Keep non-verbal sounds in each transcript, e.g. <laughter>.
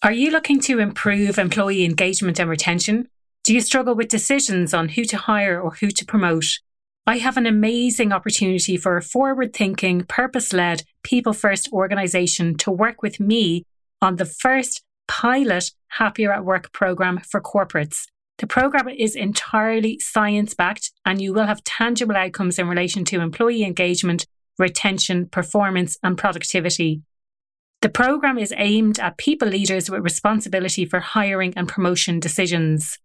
Are you looking to improve employee engagement and retention? Do you struggle with decisions on who to hire or who to promote? I have an amazing opportunity for a forward thinking, purpose led, people first organization to work with me on the first pilot Happier at Work program for corporates. The program is entirely science backed and you will have tangible outcomes in relation to employee engagement, retention, performance, and productivity. The program is aimed at people leaders with responsibility for hiring and promotion decisions.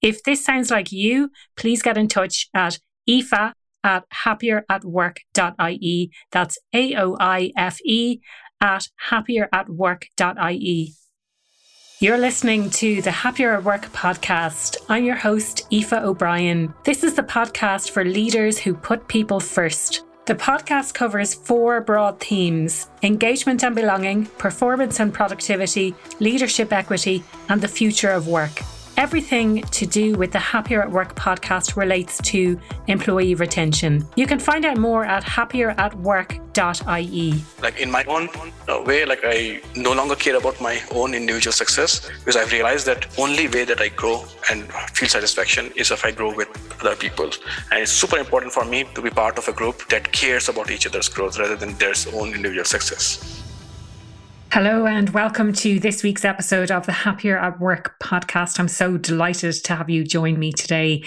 If this sounds like you, please get in touch at aoife at happieratwork.ie. That's A O I F E at happieratwork.ie. You're listening to the Happier at Work podcast. I'm your host, Aoife O'Brien. This is the podcast for leaders who put people first. The podcast covers four broad themes engagement and belonging, performance and productivity, leadership equity, and the future of work. Everything to do with the Happier at Work podcast relates to employee retention. You can find out more at happieratwork.ie. Like in my own uh, way, like I no longer care about my own individual success because I've realized that only way that I grow and feel satisfaction is if I grow with other people. And it's super important for me to be part of a group that cares about each other's growth rather than their own individual success. Hello, and welcome to this week's episode of the Happier at Work podcast. I'm so delighted to have you join me today.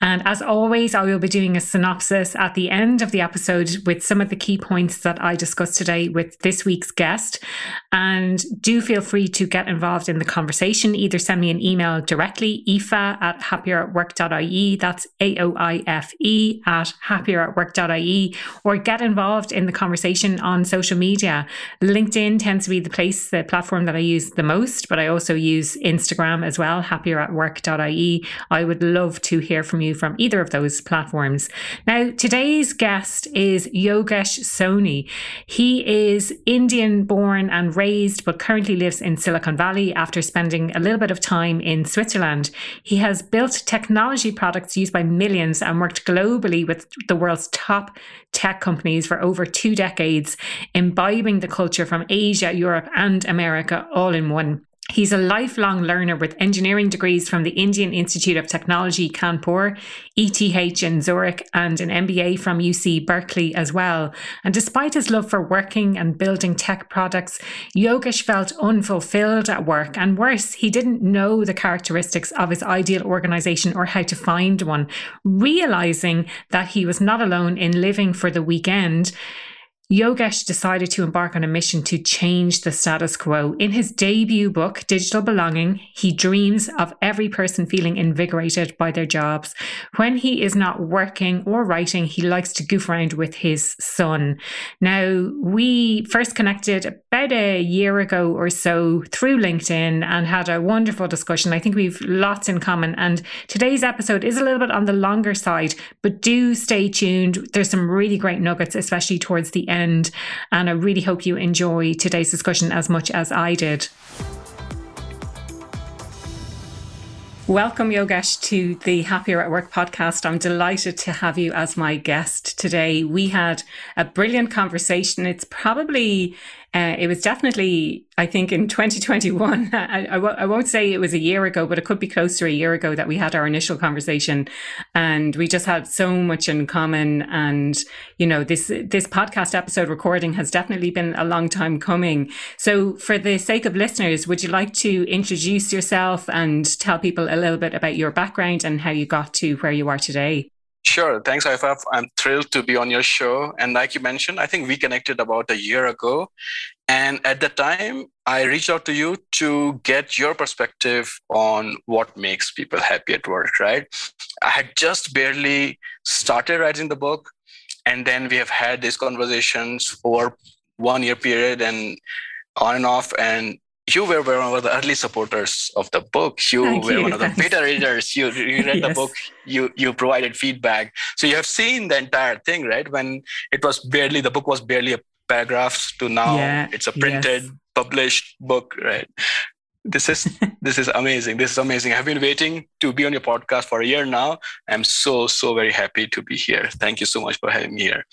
And as always, I will be doing a synopsis at the end of the episode with some of the key points that I discussed today with this week's guest. And do feel free to get involved in the conversation. Either send me an email directly, aoife at happieratwork.ie. That's A O I F E at happieratwork.ie, or get involved in the conversation on social media. LinkedIn tends to be the place, the platform that I use the most, but I also use Instagram as well, happieratwork.ie. I would love to hear from you from either of those platforms. Now, today's guest is Yogesh Soni. He is Indian born and raised, but currently lives in Silicon Valley after spending a little bit of time in Switzerland. He has built technology products used by millions and worked globally with the world's top tech companies for over two decades, imbibing the culture from Asia, Europe, and America all in one. He's a lifelong learner with engineering degrees from the Indian Institute of Technology, Kanpur, ETH in Zurich, and an MBA from UC Berkeley as well. And despite his love for working and building tech products, Yogesh felt unfulfilled at work. And worse, he didn't know the characteristics of his ideal organization or how to find one. Realizing that he was not alone in living for the weekend, Yogesh decided to embark on a mission to change the status quo. In his debut book, Digital Belonging, he dreams of every person feeling invigorated by their jobs. When he is not working or writing, he likes to goof around with his son. Now, we first connected about a year ago or so through LinkedIn and had a wonderful discussion. I think we've lots in common. And today's episode is a little bit on the longer side, but do stay tuned. There's some really great nuggets, especially towards the end end. And I really hope you enjoy today's discussion as much as I did. Welcome, Yogesh, to the Happier at Work podcast. I'm delighted to have you as my guest today. We had a brilliant conversation. It's probably uh, it was definitely, I think, in <laughs> 2021. I I, w- I won't say it was a year ago, but it could be close to a year ago that we had our initial conversation, and we just had so much in common. And you know, this this podcast episode recording has definitely been a long time coming. So, for the sake of listeners, would you like to introduce yourself and tell people a little bit about your background and how you got to where you are today? Sure. Thanks, Aoife. I'm thrilled to be on your show. And like you mentioned, I think we connected about a year ago. And at the time, I reached out to you to get your perspective on what makes people happy at work, right? I had just barely started writing the book. And then we have had these conversations for one year period and on and off. And you were one of the early supporters of the book. You Thank were you. one of the beta readers. You, you read <laughs> yes. the book. You you provided feedback. So you have seen the entire thing, right? When it was barely the book was barely a paragraphs to now Yeah, it's a printed, yes. published book, right? This is <laughs> this is amazing. This is amazing. I've been waiting to be on your podcast for a year now. I'm so so very happy to be here. Thank you so much for having me here.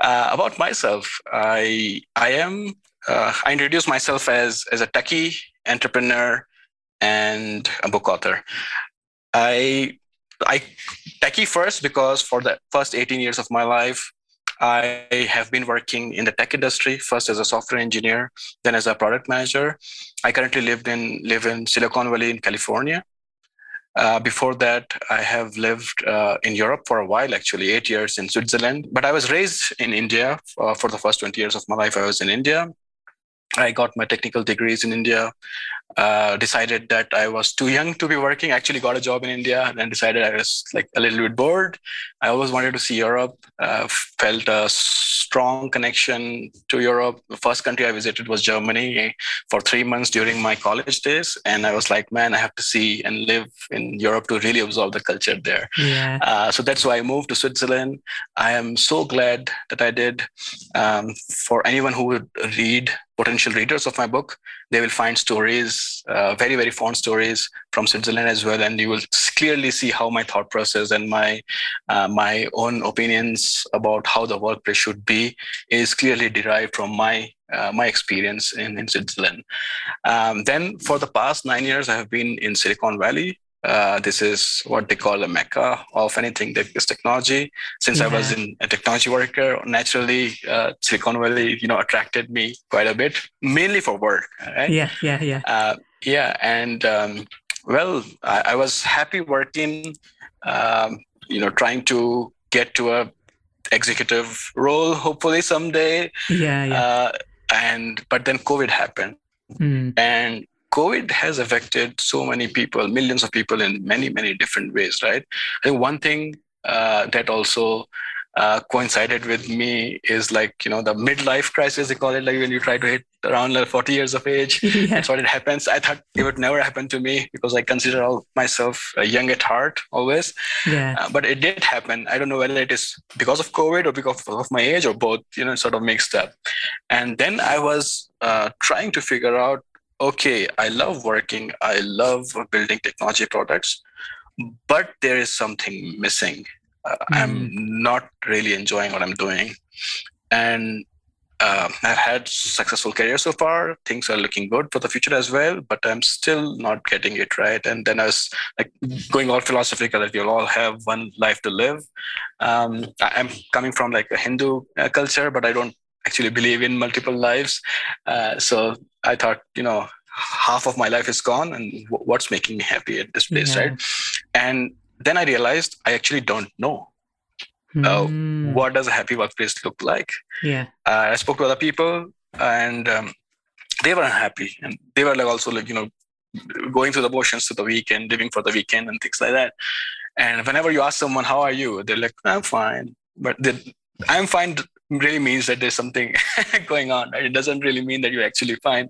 Uh, about myself, I I am uh, I introduce myself as as a techie entrepreneur and a book author. I I techie first because for the first 18 years of my life, I have been working in the tech industry first as a software engineer, then as a product manager. I currently lived in live in Silicon Valley in California. Uh, before that, I have lived uh, in Europe for a while, actually eight years in Switzerland. But I was raised in India uh, for the first 20 years of my life. I was in India. I got my technical degrees in India uh, decided that I was too young to be working. Actually, got a job in India, and then decided I was like a little bit bored. I always wanted to see Europe. Uh, felt a strong connection to Europe. The first country I visited was Germany for three months during my college days, and I was like, man, I have to see and live in Europe to really absorb the culture there. Yeah. Uh, so that's why I moved to Switzerland. I am so glad that I did. Um, for anyone who would read potential readers of my book, they will find stories, uh, very, very fond stories from Switzerland as well. And you will clearly see how my thought process and my, uh, my own opinions about how the workplace should be is clearly derived from my uh, my experience in, in Switzerland. Um, then for the past nine years, I have been in Silicon Valley uh, this is what they call a mecca of anything that is technology. Since yeah. I was in a technology worker, naturally uh, Silicon Valley, you know, attracted me quite a bit, mainly for work. Right? Yeah, yeah, yeah. Uh, yeah, and um, well, I, I, was happy working. Um, you know, trying to get to a executive role, hopefully someday. Yeah, yeah. Uh, and but then COVID happened, mm. and COVID has affected so many people, millions of people in many, many different ways, right? I think one thing uh, that also uh, coincided with me is like, you know, the midlife crisis, they call it, like when you try to hit around like 40 years of age. <laughs> Yeah. That's what it happens. I thought it would never happen to me because I consider all myself uh, young at heart always. Yeah. Uh, but it did happen. I don't know whether it is because of COVID or because of my age or both, you know, sort of mixed up. And then I was uh, trying to figure out okay, I love working, I love building technology products, but there is something missing. Uh, mm. I'm not really enjoying what I'm doing. And uh, I've had successful career so far. Things are looking good for the future as well, but I'm still not getting it right. And then I was like going all philosophical that you'll all have one life to live. Um, I'm coming from like a Hindu uh, culture, but I don't actually believe in multiple lives. Uh, so I thought, you know, half of my life is gone, and w- what's making me happy at this place, yeah. right? And then I realized I actually don't know. Uh, hmm. what does a happy workplace look like? Yeah, uh, I spoke to other people, and um, they were unhappy, and they were like also like you know going through the motions to the weekend, living for the weekend, and things like that. And whenever you ask someone, "How are you?" they're like, "I'm fine," but they, I'm fine really means that there's something <laughs> going on. Right? It doesn't really mean that you're actually fine.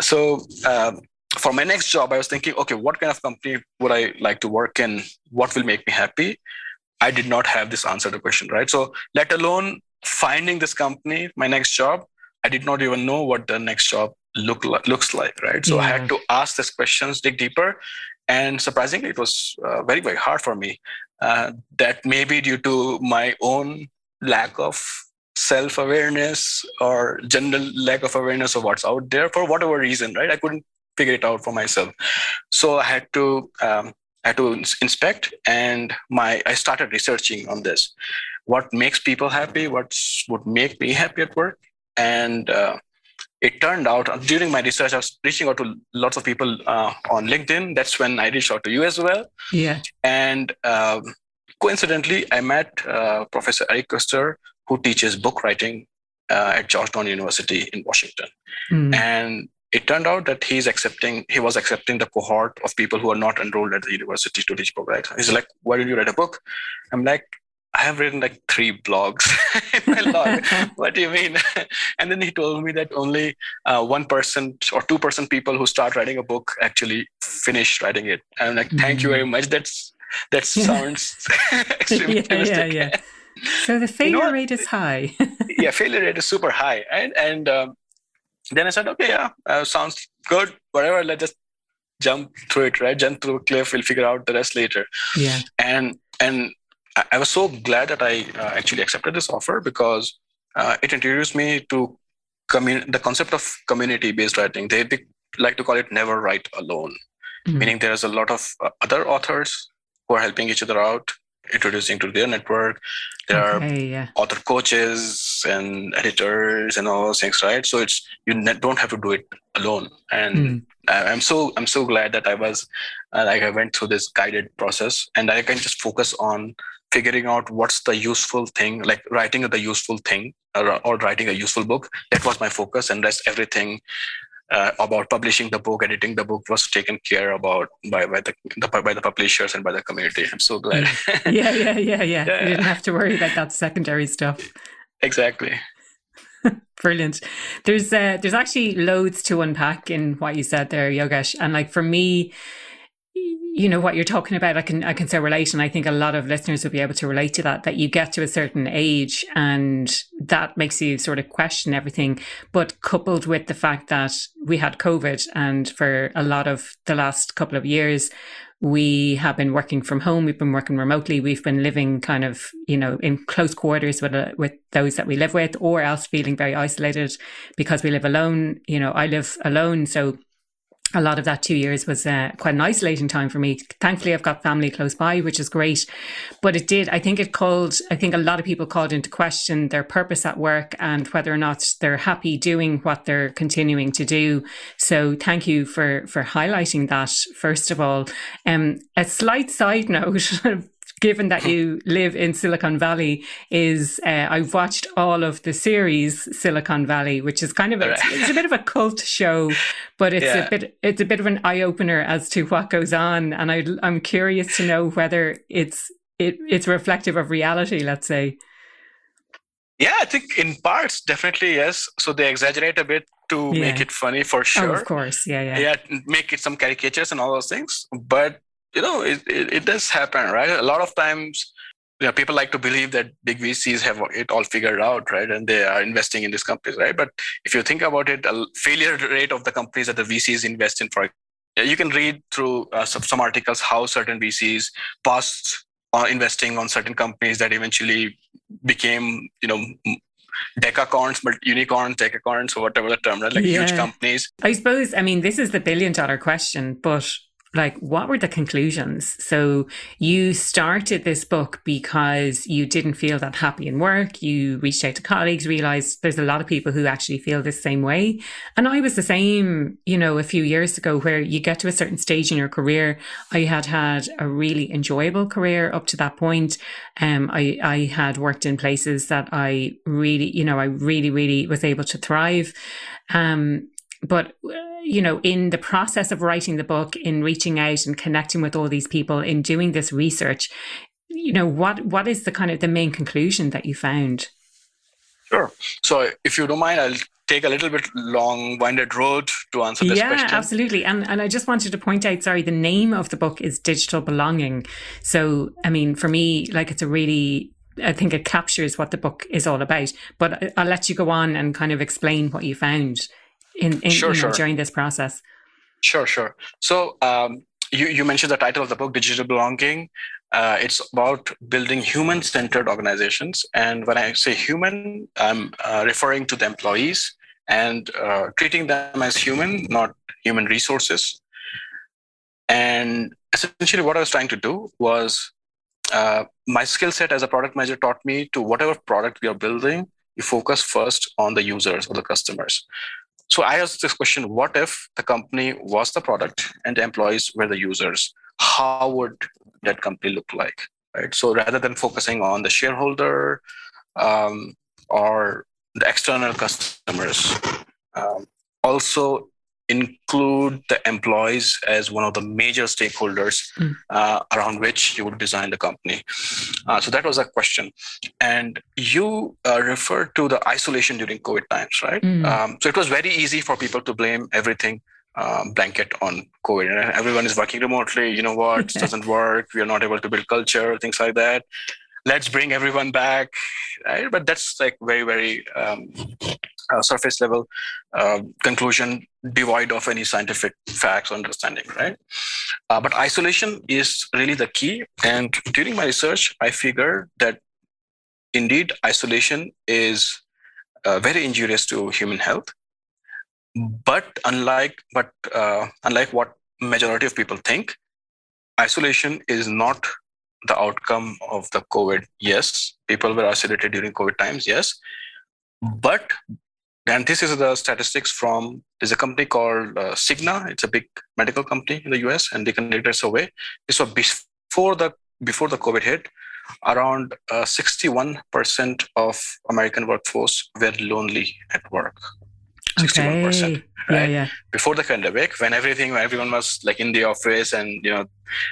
So um, for my next job, I was thinking, okay, what kind of company would I like to work in? What will make me happy? I did not have this answer to the question, right? So let alone finding this company, my next job, I did not even know what the next job look like, looks like, right? So yeah. I had to ask these questions, dig deeper, and surprisingly, it was uh, very very hard for me. Uh, that maybe due to my own lack of self awareness or general lack of awareness of what's out there for whatever reason, right? I couldn't figure it out for myself. So I had to um, I had to inspect, and my I started researching on this. What makes people happy? What would make me happy at work? And uh, it turned out during my research, I was reaching out to lots of people uh, on LinkedIn. That's when I reached out to you as well. Yeah. And um, coincidentally, I met uh, Professor Eric Koester, who teaches book writing uh, at Georgetown University in Washington. Mm. And it turned out that he's accepting, he was accepting the cohort of people who are not enrolled at the university to teach book writing. He's like, why did you write a book? I'm like, I have written like three blogs <laughs> in my log. <laughs> what do you mean? <laughs> and then he told me that only uh, 1% or 2% people who start writing a book actually finish writing it. And I'm like, thank mm. you very much. That's that sounds extremely yeah, optimistic. Yeah, yeah. So the failure you know rate is high. <laughs> yeah, failure rate is super high, and and um, then I said, okay, yeah, uh, sounds good. Whatever, let's just jump through it, right? Jump through a cliff. We'll figure out the rest later. Yeah. And and I was so glad that I uh, actually accepted this offer because uh, it introduced me to commun- the concept of community-based writing. They, they like to call it never write alone, mm-hmm. meaning there's a lot of uh, other authors who are helping each other out, introducing to their network. There okay, are yeah. author coaches and editors and all those things, right? So it's you don't have to do it alone. And mm. I'm so I'm so glad that I was uh, like I went through this guided process, and I can just focus on figuring out what's the useful thing, like writing the useful thing or, or writing a useful book. That was my focus, and rest everything uh, about publishing the book, editing the book was taken care about by by the, the, by the publishers and by the community. I'm so glad. yeah, yeah, yeah, yeah, yeah. You didn't have to worry about that secondary stuff. <laughs> Exactly. <laughs> Brilliant. There's uh, there's actually loads to unpack in what you said there, Yogesh, and like for me, you know what you're talking about i can i can so relate and i think a lot of listeners will be able to relate to that that you get to a certain age and that makes you sort of question everything. But coupled with the fact that we had covid and for a lot of the last couple of years we have been working from home we've been working remotely we've been living kind of you know in close quarters with uh, with those that we live with or else feeling very isolated because we live alone. You know i live alone so a lot of that two years was uh, quite an isolating time for me. Thankfully, I've got family close by, which is great. But it did, I think it called, I think a lot of people called into question their purpose at work and whether or not they're happy doing what they're continuing to do. So thank you for, for highlighting that, first of all. Um, a slight side <laughs> note, given that you live in Silicon Valley, is uh, I've watched all of the series Silicon Valley, which is kind of a, it's, a bit of a cult show, but it's yeah. a bit it's a bit of an eye opener as to what goes on, and I, I'm curious to know whether it's it, it's reflective of reality. Let's say. Yeah, I think in parts definitely yes. So they exaggerate a bit to yeah. make it funny for sure. Oh, of course, yeah, yeah. Yeah, make it some caricatures and all those things, but you know, it, it, it, does happen, right? A lot of times, you know, people like to believe that big VCs have it all figured out, right? And they are investing in these companies, right? But if you think about it, a failure rate of the companies that the VCs invest in, for you can read through uh, some, some articles how certain VCs passed on investing on certain companies that eventually became, you know, decacorns, but unicorns, decacorns, or whatever the term, right? Like yeah. huge companies. I suppose, I mean, this is the billion dollar question, but like what were the conclusions? So you started this book because you didn't feel that happy in work. You reached out to colleagues realized there's a lot of people who actually feel the same way. And i was the same you know a few years ago where you get to a certain stage in your career. I had had a really enjoyable career up to that point. Um i i had worked in places that i really you know i really really was able to thrive. Um but you know in the process of writing the book in reaching out and connecting with all these people in doing this research you know what what is the kind of the main conclusion that you found sure so if you don't mind i'll take a little bit long winded road to answer this yeah, question. Yeah, absolutely. And and I just wanted to point out, sorry, the name of the book is Digital Belonging. So I mean, for me, like it's a really I think it captures what the book is all about. But I'll let you go on and kind of explain what you found in, in sure, you know, sure. during this process? Sure, sure. So um, you, you mentioned the title of the book, Digital Belonging. Uh, it's about building human-centered organizations. And when I say human, I'm uh, referring to the employees and uh, treating them as human, not human resources. And essentially, what I was trying to do was uh, my skill set as a product manager taught me to whatever product we are building, you focus first on the users or the customers. So I asked this question what if the company was the product and the employees were the users? How would that company look like? Right. So rather than focusing on the shareholder um, or the external customers, um, also include the employees as one of the major stakeholders mm. uh, around which you would design the company. Uh, so that was a question. And you uh, referred to the isolation during COVID times, right? Mm. Um, so it was very easy for people to blame everything um, blanket on COVID. And everyone is working remotely. You know what? It <laughs> doesn't work. We are not able to build culture, things like that let's bring everyone back right but that's like very very um, surface level uh, conclusion devoid of any scientific facts or understanding right uh, but isolation is really the key and during my research i figured that indeed isolation is uh, very injurious to human health. But unlike but uh, unlike what majority of people think, isolation is not the outcome of the COVID. Yes, people were isolated during COVID times. Yes, but and this is the statistics from there's a company called uh, Cigna. It's a big medical company in the US, and they conducted a survey. This was before the before the COVID hit. Around uh, 61% of American workforce were lonely at work. 61%. Okay. Right? Yeah, yeah. Before the pandemic, when everything, when everyone was like in the office and you know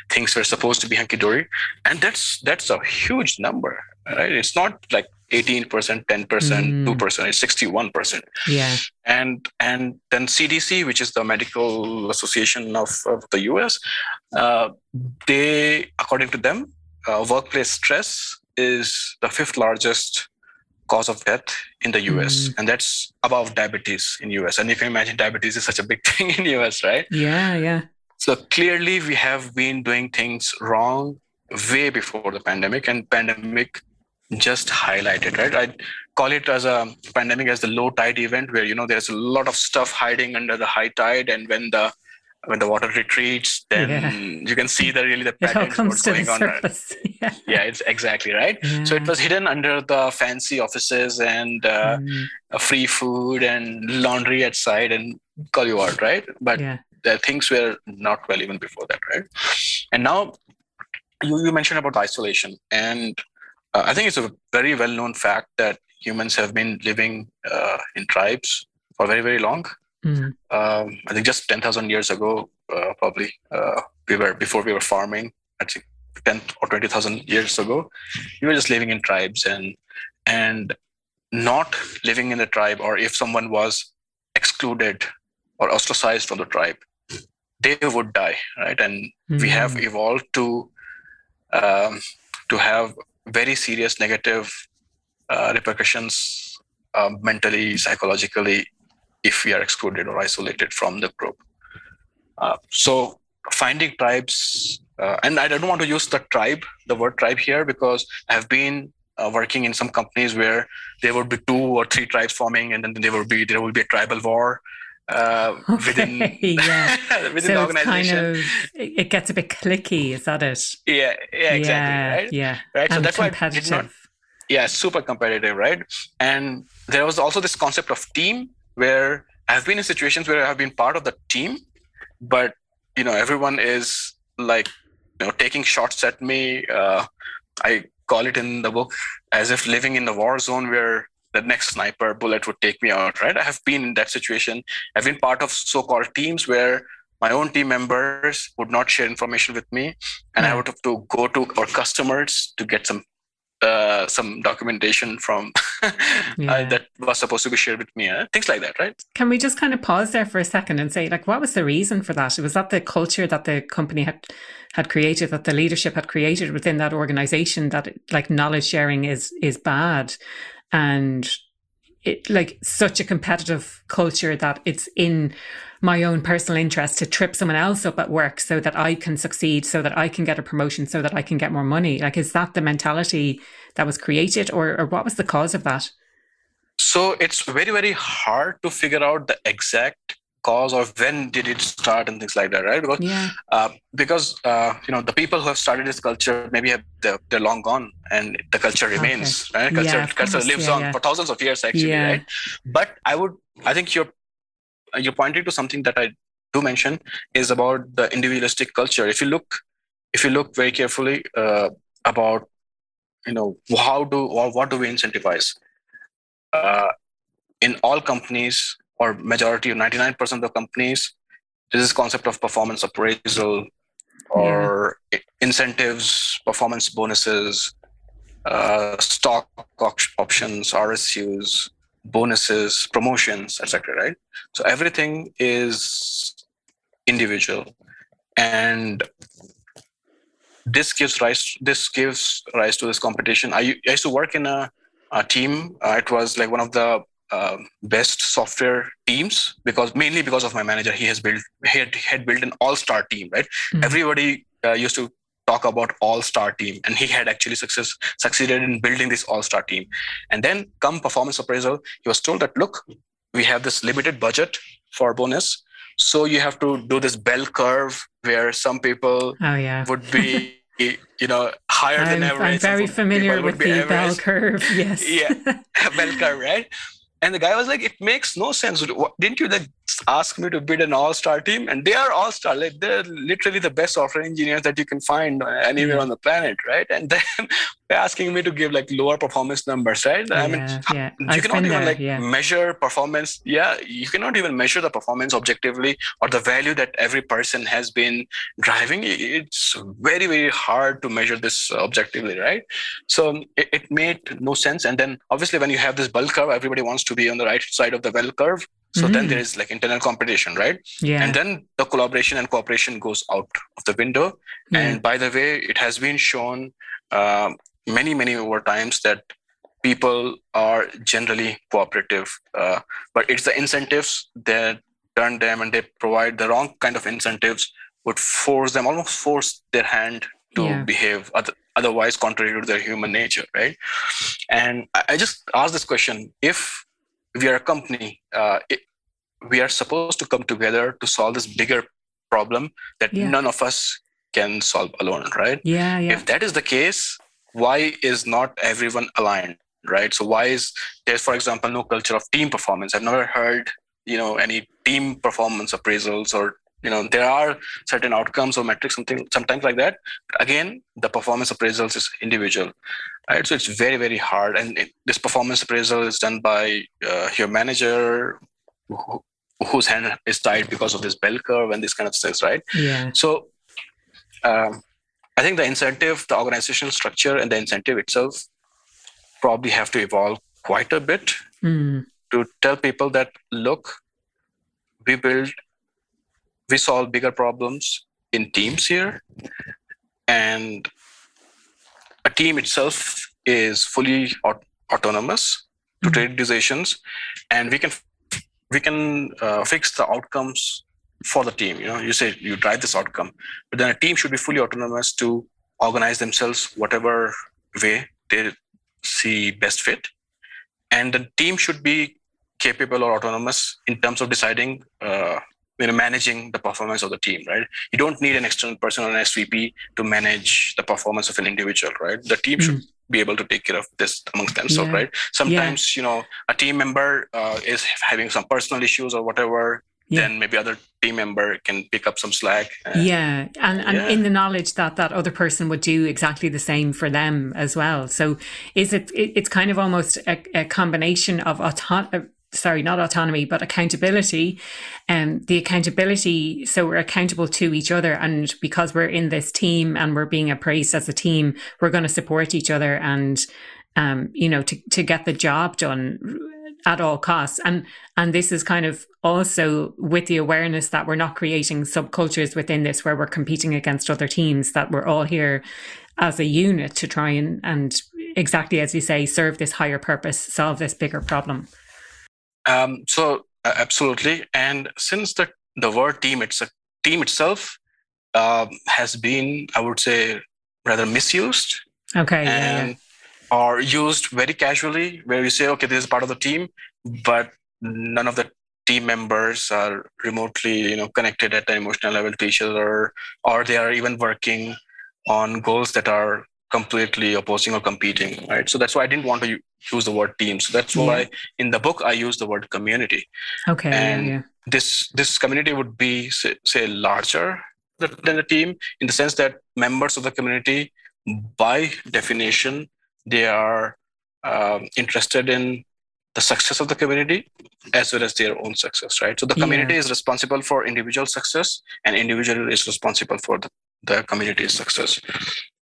things were supposed to be hunky dory, and that's that's a huge number, right? It's not like 18%, 10%, mm. 2%, it's 61%. Yeah. And and then CDC, which is the Medical Association of, of the US, uh, they, according to them, uh, workplace stress is the fifth largest cause of death in the US, mm. and that's above diabetes in US. And if you can imagine diabetes is such a big <laughs> thing in US, right? Yeah, yeah. So clearly, we have been doing things wrong way before the pandemic, and pandemic just highlighted, right? I call it as a pandemic as the low tide event, where you know there's a lot of stuff hiding under the high tide, and when the when the water retreats, then yeah. you can see the really the <laughs> patterns what's going on. <laughs> yeah. yeah, it's exactly right. Yeah. So it was hidden under the fancy offices and uh, mm. free food and laundry at side and call you out, right? But yeah. the things were not well even before that, right? And now you, you mentioned about isolation, and uh, I think it's a very well known fact that humans have been living uh, in tribes for very very long Mm. Um, I think just 10,000 years ago, uh, probably, uh, we were before we were farming. I think 10 or 20,000 years ago, we were just living in tribes and and not living in a tribe, or if someone was excluded or ostracized from the tribe, they would die, right? And mm. we have evolved to um, to have very serious negative uh, repercussions uh, mentally, psychologically, if we are excluded or isolated from the group. Uh, so finding tribes, uh, and I don't want to use the tribe, the word tribe here, because I've been uh, working in some companies where there would be two or three tribes forming, and then there would be there will be a tribal war. Uh, <laughs> okay, within <laughs> yeah. <laughs> within so the organization, kind of, it gets a bit clicky. Is that it? Yeah, yeah, exactly. Yeah, right. Yeah, right. So that's why I did not. Yeah, super competitive, right? And there was also this concept of team where I've been in situations where I have been part of the team, but you know everyone is like you know taking shots at me. Uh, I call it in the book as if living in the war zone where the next sniper bullet would take me out. Right? I have been in that situation. I've been part of so-called teams where my own team members would not share information with me and i hmm. would have to go to our customers to get some uh, some documentation from <laughs> uh, yeah. uh, that was supposed to be shared with me uh, things like that right can we just kind of pause there for a second and say like what was the reason for that was that the culture that the company had had created that the leadership had created within that organization that like knowledge sharing is is bad and it like such a competitive culture that it's in my own personal interest to trip someone else up at work so that I can succeed, so that I can get a promotion, so that I can get more money? Like, is that the mentality that was created, or, or what was the cause of that? So it's very, very hard to figure out the exact cause or when did it start and things like that right because yeah. uh, because uh, you know the people who have started this culture maybe have they're, they're long gone and the culture remains okay. right culture, yeah, culture lives yeah, on for thousands of years actually right but i would i think you're you're pointing to something that I do mention is about the individualistic culture. If you look, if you look very carefully uh, about, you know, how do or what do we incentivize? Uh, in all companies or majority of 99% of the companies, this is concept of performance appraisal or yeah. incentives, performance bonuses, uh, stock options, RSUs, bonuses, promotions, etc. Right? So everything is individual, and this gives rise. This gives rise to this competition. I, I used to work in a, a team. Uh, it was like one of the uh, best software teams because mainly because of my manager. He has built he had, had built an all star team. Right? Mm-hmm. Everybody uh, used to talk about all-star team and he had actually success succeeded in building this all-star team and then come performance appraisal he was told that look we have this limited budget for bonus so you have to do this bell curve where some people oh, yeah. would be you know higher I'm, than average i'm very familiar with the bell curve <laughs> yes yeah <laughs> bell curve right and the guy was like, it makes no sense. Didn't you like ask me to build an all-star team? And they are all-star. Like they're literally the best software engineers that you can find anywhere mm. on the planet, right? And <laughs> then they're asking me to give like lower performance numbers, right? Yeah, I mean, yeah. <laughs> you I've cannot even there, like yeah. measure performance. Yeah, you cannot even measure the performance objectively or the value that every person has been driving. It's very, very hard to measure this objectively, right? So it, it made no sense. And then obviously when you have this bell curve, everybody wants to be on the right side of the bell curve. So mm-hmm. then there is like internal competition, right? Yeah. And then the collaboration and cooperation goes out of the window. Yeah. And by the way, it has been shown uh, many, many over times that people are generally cooperative, uh, but it's the incentives that turn them and they provide the wrong kind of incentives would force them, almost force their hand to yeah. behave other, otherwise contrary to their human nature, right? And I just ask this question: If we are a company, uh, it, we are supposed to come together to solve this bigger problem that yeah. none of us can solve alone, right? Yeah, yeah. If that is the case, why is not everyone aligned, right? So why is there, for example, no culture of team performance? I've never heard, you know, any team performance appraisals or you know there are certain outcomes or metrics something sometimes like that again the performance appraisals is individual right so it's very very hard and it, this performance appraisal is done by uh, your manager who, whose hand is tied because of this bell curve and this kind of things right yeah so um, i think the incentive the organizational structure and the incentive itself probably have to evolve quite a bit mm. to tell people that look we build we solve bigger problems in teams here and a team itself is fully aut- autonomous to mm-hmm. take decisions and we can we can uh, fix the outcomes for the team you know you say you drive this outcome but then a team should be fully autonomous to organize themselves whatever way they see best fit and the team should be capable or autonomous in terms of deciding uh, you know managing the performance of the team right you don't need an external person or an svp to manage the performance of an individual right the team mm. should be able to take care of this amongst themselves yeah. right sometimes yeah. you know a team member uh, is having some personal issues or whatever yeah. then maybe other team member can pick up some slack. yeah, and and yeah. in the knowledge that that other person would do exactly the same for them as well. So is it? it it's kind of almost a, a combination of auto- sorry, not autonomy, but accountability. And um, the accountability, so we're accountable to each other. And because we're in this team and we're being appraised as a team, we're going to support each other and, um, you know, to, to get the job done at all costs. And and this is kind of also with the awareness that we're not creating subcultures within this where we're competing against other teams, that we're all here as a unit to try and and exactly as you say, serve this higher purpose, solve this bigger problem. Um, so uh, absolutely, and since the the word team it's a team itself um, has been, I would say, rather misused. Okay. And yeah. are used very casually, where you say, okay, this is part of the team, but none of the team members are remotely, you know, connected at the emotional level to each other, or they are even working on goals that are completely opposing or competing, right? So that's why I didn't want to use the word team. So that's yeah. why in the book I use the word community. Okay. And yeah, yeah. this this community would be say, say larger than a team in the sense that members of the community, by definition, they are um, interested in the success of the community as well as their own success, right? So the community is responsible for individual success, and individual is responsible for the, the community's success.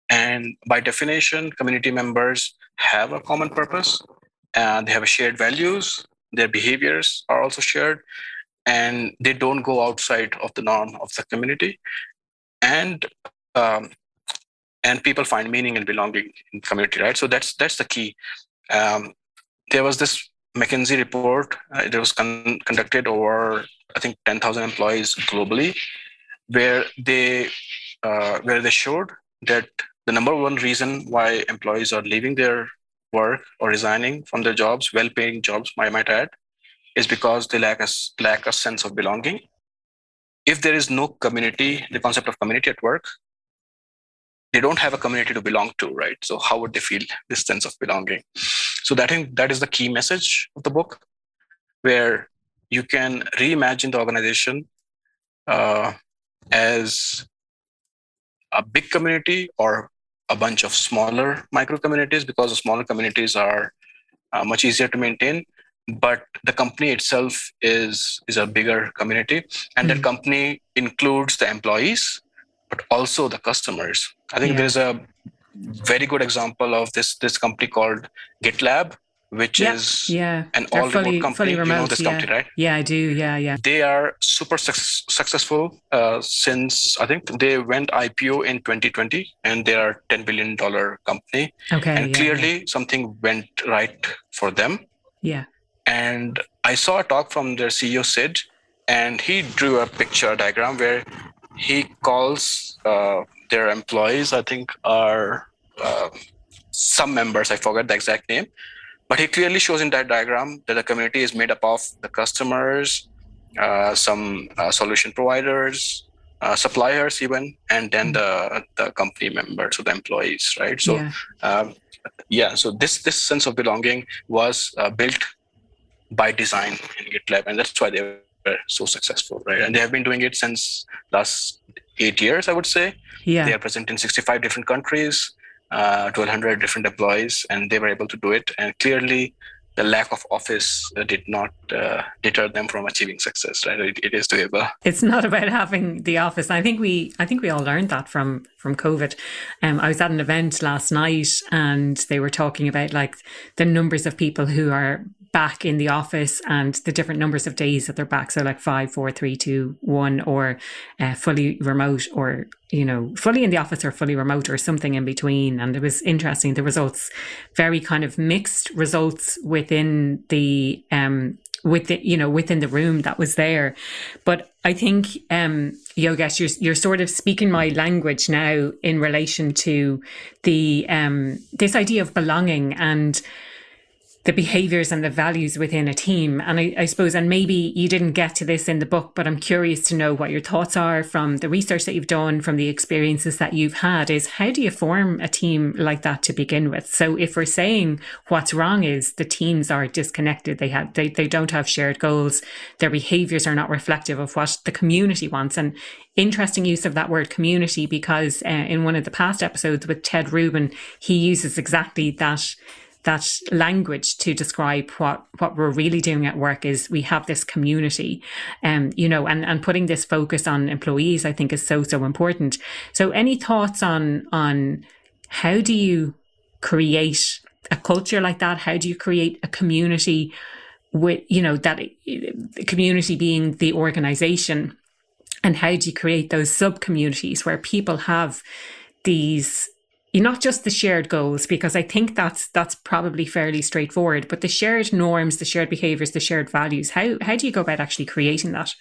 And by definition, community members have a common purpose and they have shared values. Their behaviors are also shared and they don't go outside of the norm of the community. And um, and people find meaning and belonging in community, right? So that's that's the key. Um, there was this McKinsey report uh, that was con- conducted over I think 10,000 employees globally, where they uh, where they showed that the number one reason why employees are leaving their work or resigning from their jobs, well-paying jobs, I might add, is because they lack a, lack a sense of belonging. If there is no community, the concept of community at work, they don't have a community to belong to, right? So how would they feel this sense of belonging? So that, that is the key message of the book, where you can reimagine the organization uh, as a big community or a bunch of smaller micro communities because the smaller communities are uh, much easier to maintain but the company itself is is a bigger community and mm-hmm. that company includes the employees but also the customers i think yeah. there's a very good example of this this company called gitlab which yeah, is yeah an all fully, remote company. Fully remote, you know this yeah. company, right? Yeah, I do. Yeah, yeah. They are super su- successful uh, since I think they went IPO in 2020, and they are 10 billion dollar company. Okay, and yeah, clearly something went right for them. Yeah. And I saw a talk from their CEO Sid, and he drew a picture diagram where he calls uh, their employees. I think are uh, some members. I forgot the exact name but he clearly shows in that diagram that the community is made up of the customers, uh, some uh, solution providers, uh, suppliers even, and then the the company members or the employees, right? So, yeah. Um, yeah so this this sense of belonging was uh, built by design in GitLab, and that's why they were so successful, right? And they have been doing it since last eight years, I would say. Yeah. They are present in 65 different countries uh, 1200 different employees and they were able to do it. And clearly the lack of office uh, did not uh, deter them from achieving success right it, it is doable it's not about having the office i think we i think we all learned that from from covid um, i was at an event last night and they were talking about like the numbers of people who are back in the office and the different numbers of days that they're back. So like five, four, three, two, one, or uh, fully remote, or you know, fully in the office or fully remote, or something in between. And it was interesting. The results, very kind of mixed results within the um with the, you know within the room that was there. But i think um yogesh you're, you're sort of speaking my language now in relation to the um this idea of belonging and the behaviors and the values within a team. And I, I, suppose, and maybe you didn't get to this in the book, but I'm curious to know what your thoughts are from the research that you've done, from the experiences that you've had, is how do you form a team like that to begin with? So if we're saying what's wrong is the teams are disconnected, they have they, they don't have shared goals, their behaviors are not reflective of what the community wants. And interesting use of that word community because uh, in one of the past episodes with Ted Rubin, he uses exactly that that language to describe what what we're really doing at work is we have this community um you know and and putting this focus on employees i think is so so important. So any thoughts on on how do you create a culture like that? How do you create a community with you know that community being the organization? And how do you create those sub communities where people have these not just the shared goals because i think that's that's probably fairly straightforward but the shared norms the shared behaviors the shared values how how do you go about actually creating that?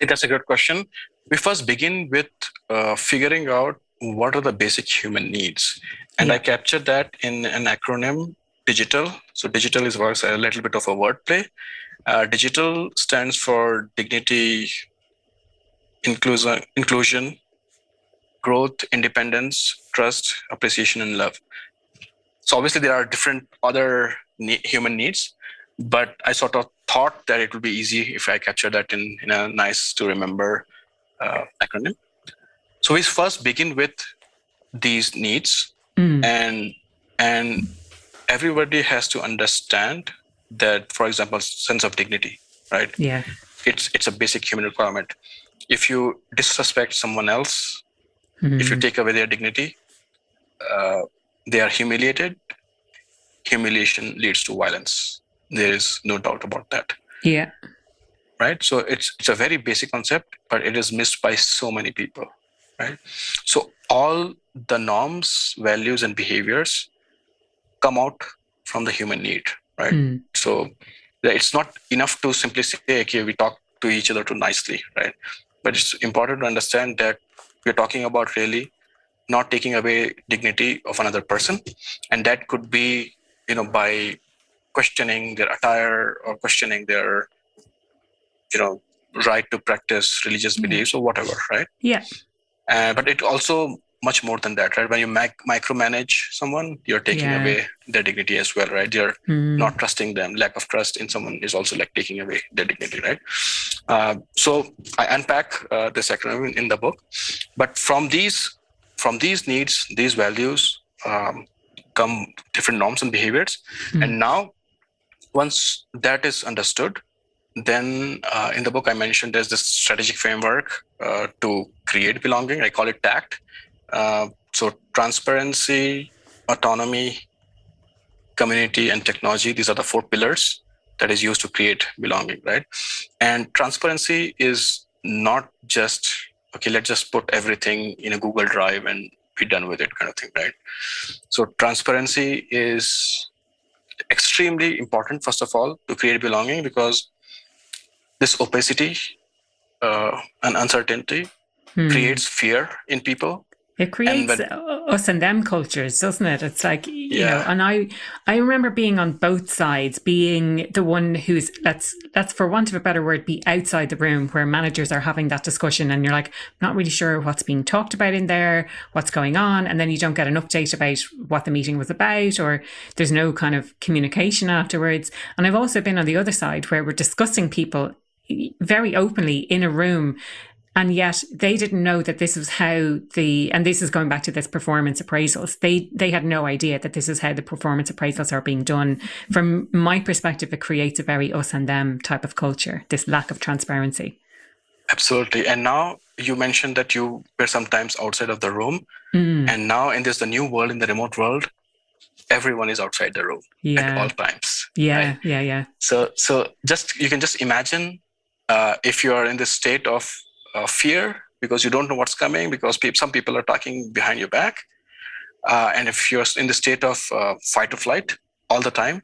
That's a good question. We first begin with uh, figuring out what are the basic human needs. And yeah. i captured that in an acronym digital. So digital is a little bit of a wordplay. Uh, digital stands for dignity inclusion inclusion growth, independence, trust, appreciation, and love. So obviously there are different other ne- human needs, but I sort of thought that it would be easy if I capture that in, in a nice to remember uh, acronym. So we first begin with these needs, mm. and and everybody has to understand that, for example, sense of dignity, right? Yeah, it's it's a basic human requirement. If you disrespect someone else, Mm-hmm. If you hmm. take away their dignity, uh, they are humiliated. Humiliation leads to violence. There is no doubt about that. Yeah. Right. So it's it's a very basic concept, but it is missed by so many people. Right. So all the norms, values, and behaviors come out from the human need. Right. Mm. So it's not enough to simply say, okay, we talk to each other too nicely, right? But it's important to understand that we're talking about really not taking away dignity of another person and that could be you know by questioning their attire or questioning their you know right to practice religious Yeah. beliefs or whatever right Yeah. uh, but it also much more than that right? When you mac- micromanage someone you're taking Yeah. away their dignity as well right? You're Mm. not trusting them. Lack of trust in someone is also like taking away their dignity right? Uh, so i unpack uh, this acronym in the book. But from these from these needs these values um, come different norms and behaviors. Mm. and now once that is understood then uh, in the book i mentioned there's this strategic framework uh, to create belonging. I call it tact uh, so transparency autonomy community and technology these are the four pillars that is used to create belonging right? And transparency is not just okay let's just put everything in a google drive and be done with it kind of thing right? So transparency is extremely important first of all to create belonging because this opacity uh, and uncertainty Mm. creates fear in people It creates when- uh, us and them cultures, doesn't it? It's like you know, and I I remember being on both sides, being the one who's let's let's for want of a better word, be outside the room where managers are having that discussion, and you're like not really sure what's being talked about in there, what's going on, and then you don't get an update about what the meeting was about, or there's no kind of communication afterwards. And I've also been on the other side where we're discussing people very openly in a room and yet they didn't know that this was how the and this is going back to this performance appraisals they they had no idea that this is how the performance appraisals are being done. From my perspective it creates a very us and them type of culture this lack of transparency. Absolutely. And now you mentioned that you were sometimes outside of the room. Mm, and now in this the new world in the remote world everyone is outside the room at all times yeah right? yeah yeah. So so just you can just imagine uh, if you are in this state of uh, fear because you don't know what's coming because peop some people are talking behind your back. Uh, and if you're in the state of uh, fight or flight all the time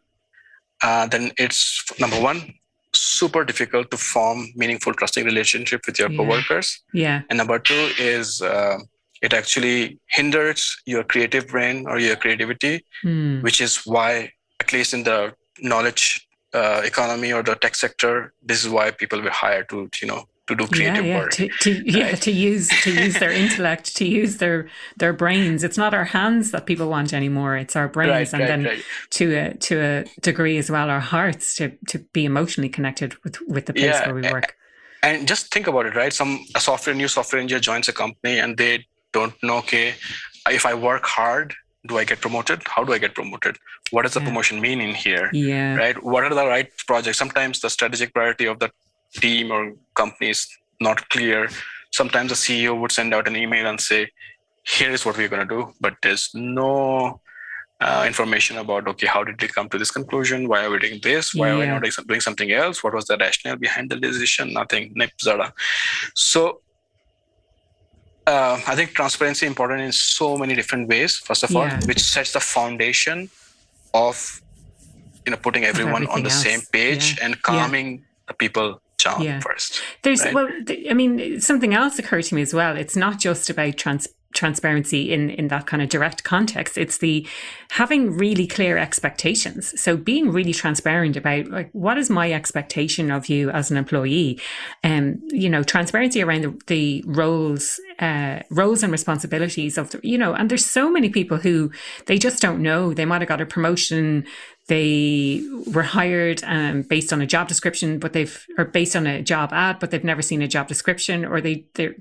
uh, then it's number one super difficult to form meaningful trusting relationship with your Yeah. coworkers. Yeah. And number two is uh, it actually hinders your creative brain or your creativity Mm, which is why at least in the knowledge uh, economy or the tech sector this is why people were hired to you know to do yeah creative yeah work to, to yeah to use to use their intellect to use their their brains. It's not our hands that people want anymore. It's our brains right and right then right. to a to a degree as well our hearts to to be emotionally connected with with the place Yeah, where we work. and just think about it right? Some a software new software engineer joins a company and they don't know okay if i work hard do i get promoted? How do i get promoted? What does the Yeah. promotion mean in here? Yeah. Right? What are the right projects? Sometimes the strategic priority of the team or company is not clear sometimes the ceo would send out an email and say here is what we're going to do but there's no uh, information about okay how did we come to this conclusion? Why are we doing this? Why are we not doing something else? What was the rationale behind the decision? Nothing. Nip zada. So uh, I think transparency important in so many different ways. First of all, which sets the foundation of you know putting everyone on the same page Yeah. and calming the people down Yeah. first. There's right? well, th- I mean, something else occurred to me as well. It's not just about trans- transparency in in that kind of direct context. It's the having really clear expectations. So being really transparent about like what is my expectation of you as an employee, and you know, transparency around the, the roles, uh, roles and responsibilities of the, you know. And there's so many people who they just don't know. They might have got a promotion they were hired um, based on a job description, but they've or based on a job ad, but they've never seen a job description, or they they're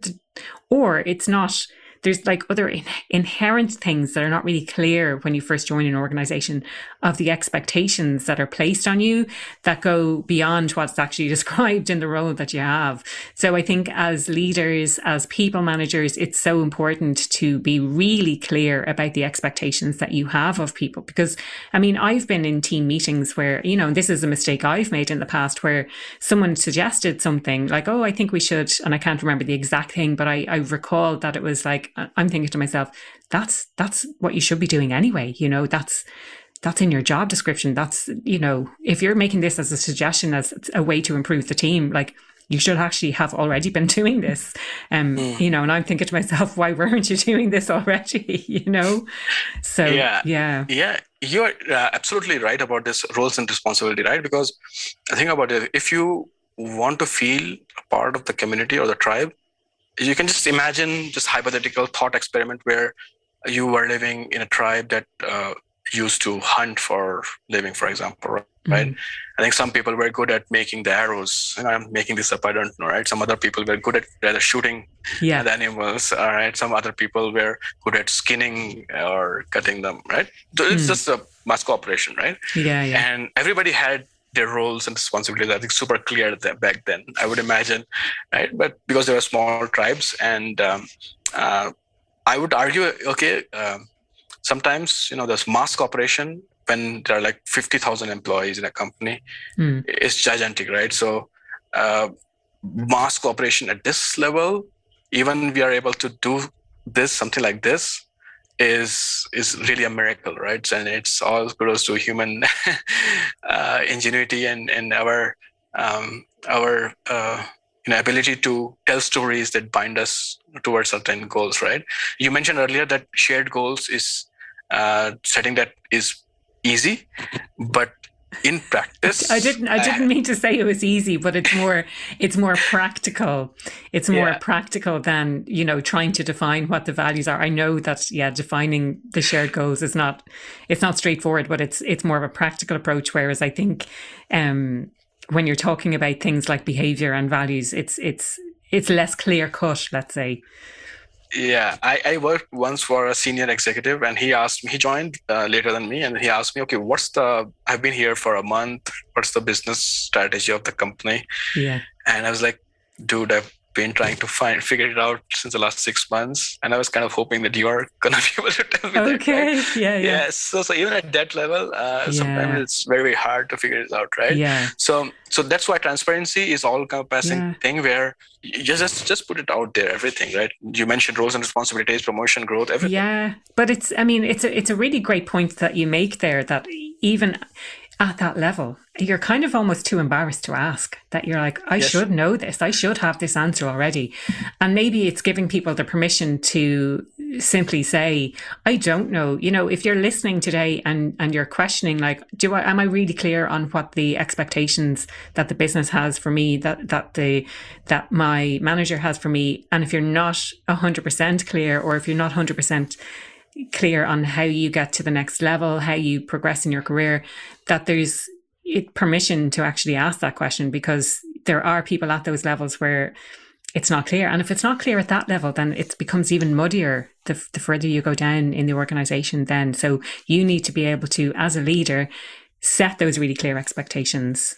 or it's not. There's like other in, inherent things that are not really clear when you first join an organization of the expectations that are placed on you that go beyond what's actually <laughs> described in the role that you have. So I think as leaders, as people managers, it's so important to be really clear about the expectations that you have of people. Because I mean, I've been in team meetings where, you know, this is a mistake I've made in the past where someone suggested something like, oh, I think we should, and I can't remember the exact thing, but I, I recall that it was like, I'm thinking to myself, that's that's what you should be doing anyway. You know, that's that's in your job description. That's, you know, if you're making this as a suggestion, as a way to improve the team, like you should actually have already been <laughs> doing this. Um, mm. you know, and I'm thinking to myself, why weren't you doing this already? <laughs> you know? So yeah. Yeah. Yeah. You're uh, absolutely right about this roles and responsibility, right? Because I think about it, if you want to feel a part of the community or the tribe, you can just imagine just hypothetical thought experiment where you were living in a tribe that uh, used to hunt for living, for example, right? Mm-hmm. I think some people were good at making the arrows. And I'm making this up, I don't know, right? Some other people were good at rather shooting yeah. the animals, all right? Some other people were good at skinning or cutting them, right? So it's mm. just a mass cooperation, right? Yeah, yeah. And everybody had their roles and responsibilities, I think, super clear back then, I would imagine, right? But because there were small tribes and um, uh, I would argue, okay, um, sometimes you know there's mass cooperation when there are like 50,000 employees in a company. Mm. it's gigantic right? So uh, mass cooperation at this level even we are able to do this something like this is is really a miracle right? And it's all kudos to human <laughs> uh, ingenuity and and our um, our uh, you know ability to tell stories that bind us towards certain goals right? You mentioned earlier that shared goals is uh, setting that is easy, but in practice <laughs> i didn't i didn't mean to say it was easy but it's more it's more practical. It's more yeah. practical than you know trying to define what the values are. I know that yeah defining the shared goals is not it's not straightforward but it's it's more of a practical approach. Whereas i think um when you're talking about things like behavior and values it's it's it's less clear cut let's say yeah, I, I worked once for a senior executive, and he asked me. He joined uh, later than me, and he asked me, "Okay, what's the? I've been here for a month. What's the business strategy of the company?" Yeah, and I was like, "Dude, I've been trying to find figure it out since the last six months, and I was kind of hoping that you are <laughs> gonna be able to tell me okay. that. Okay, yeah, yeah. Yeah. So, so even at that level, uh, yeah. sometimes it's very very hard to figure it out, right? Yeah. So, so that's why transparency is all encompassing yeah. thing where you just just put it out there, everything, right? You mentioned roles and responsibilities, promotion, growth, everything. Yeah, but it's I mean it's a it's a really great point that you make there that even at that level, you're kind of almost too embarrassed to ask that you're like, I yes. should know this. I should have this answer already. And maybe it's giving people the permission to simply say, I don't know. You know, if you're listening today and, and you're questioning, like, do I, am I really clear on what the expectations that the business has for me, that, that the, that my manager has for me? And if you're not hundred percent clear, or if you're not hundred percent clear on how you get to the next level, how you progress in your career, that there's permission to actually ask that question because there are people at those levels where it's not clear. And if it's not clear at that level, then it becomes even muddier the, the further you go down in the organization then. So you need to be able to, as a leader, set those really clear expectations.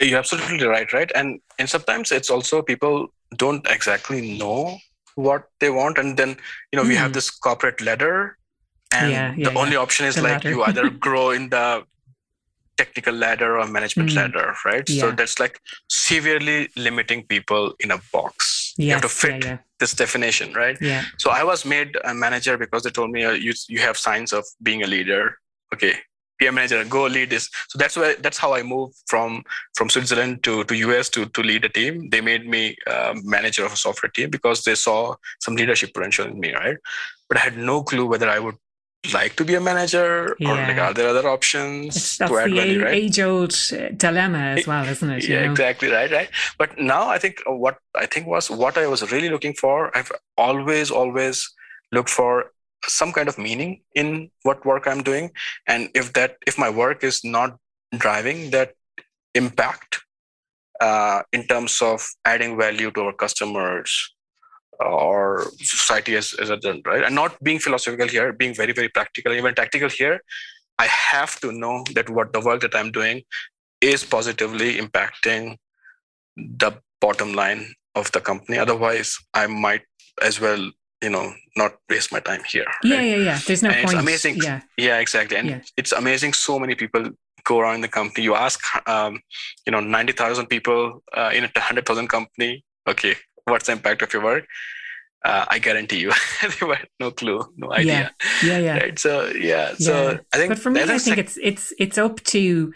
You're absolutely right, right? And and sometimes it's also people don't exactly know what they want and then you know mm. we have hmm. this corporate ladder and yeah, yeah, the only yeah. option is the like ladder. you either <laughs> grow in the technical ladder or management mm. ladder right so that's like severely limiting people in a box yes, you have to fit this definition right yeah so i was made a manager because they told me uh, you you have signs of being a leader okay PM manager, go lead this. So that's why that's how I moved from from Switzerland to to US to to lead a team. They made me uh, manager of a software team because they saw some leadership potential in me, right? But I had no clue whether I would like to be a manager yeah. or like are there other options it's, that's to add the value, right? age old dilemma as well isn't it yeah know? exactly right right but now i think what i think was what i was really looking for i've always always looked for some kind of meaning in what work i'm doing. And if that if my work is not driving that impact uh, in terms of adding value to our customers or society as, as a done right? And not being philosophical here being very very practical. Even tactical here i have to know that what the work that i'm doing is positively impacting the bottom line of the company. Otherwise i might as well you know not waste my time here right? yeah yeah yeah there's no and point it's amazing yeah yeah exactly and yeah. it's amazing so many people go around the company you ask um, you know 90000 people uh, in a 100000 company okay what's the impact of your work uh, I guarantee you, <laughs> they had no clue, no idea. Yeah, yeah, yeah. Right? So yeah, so yeah. I think. But for me, I think it's it's it's up to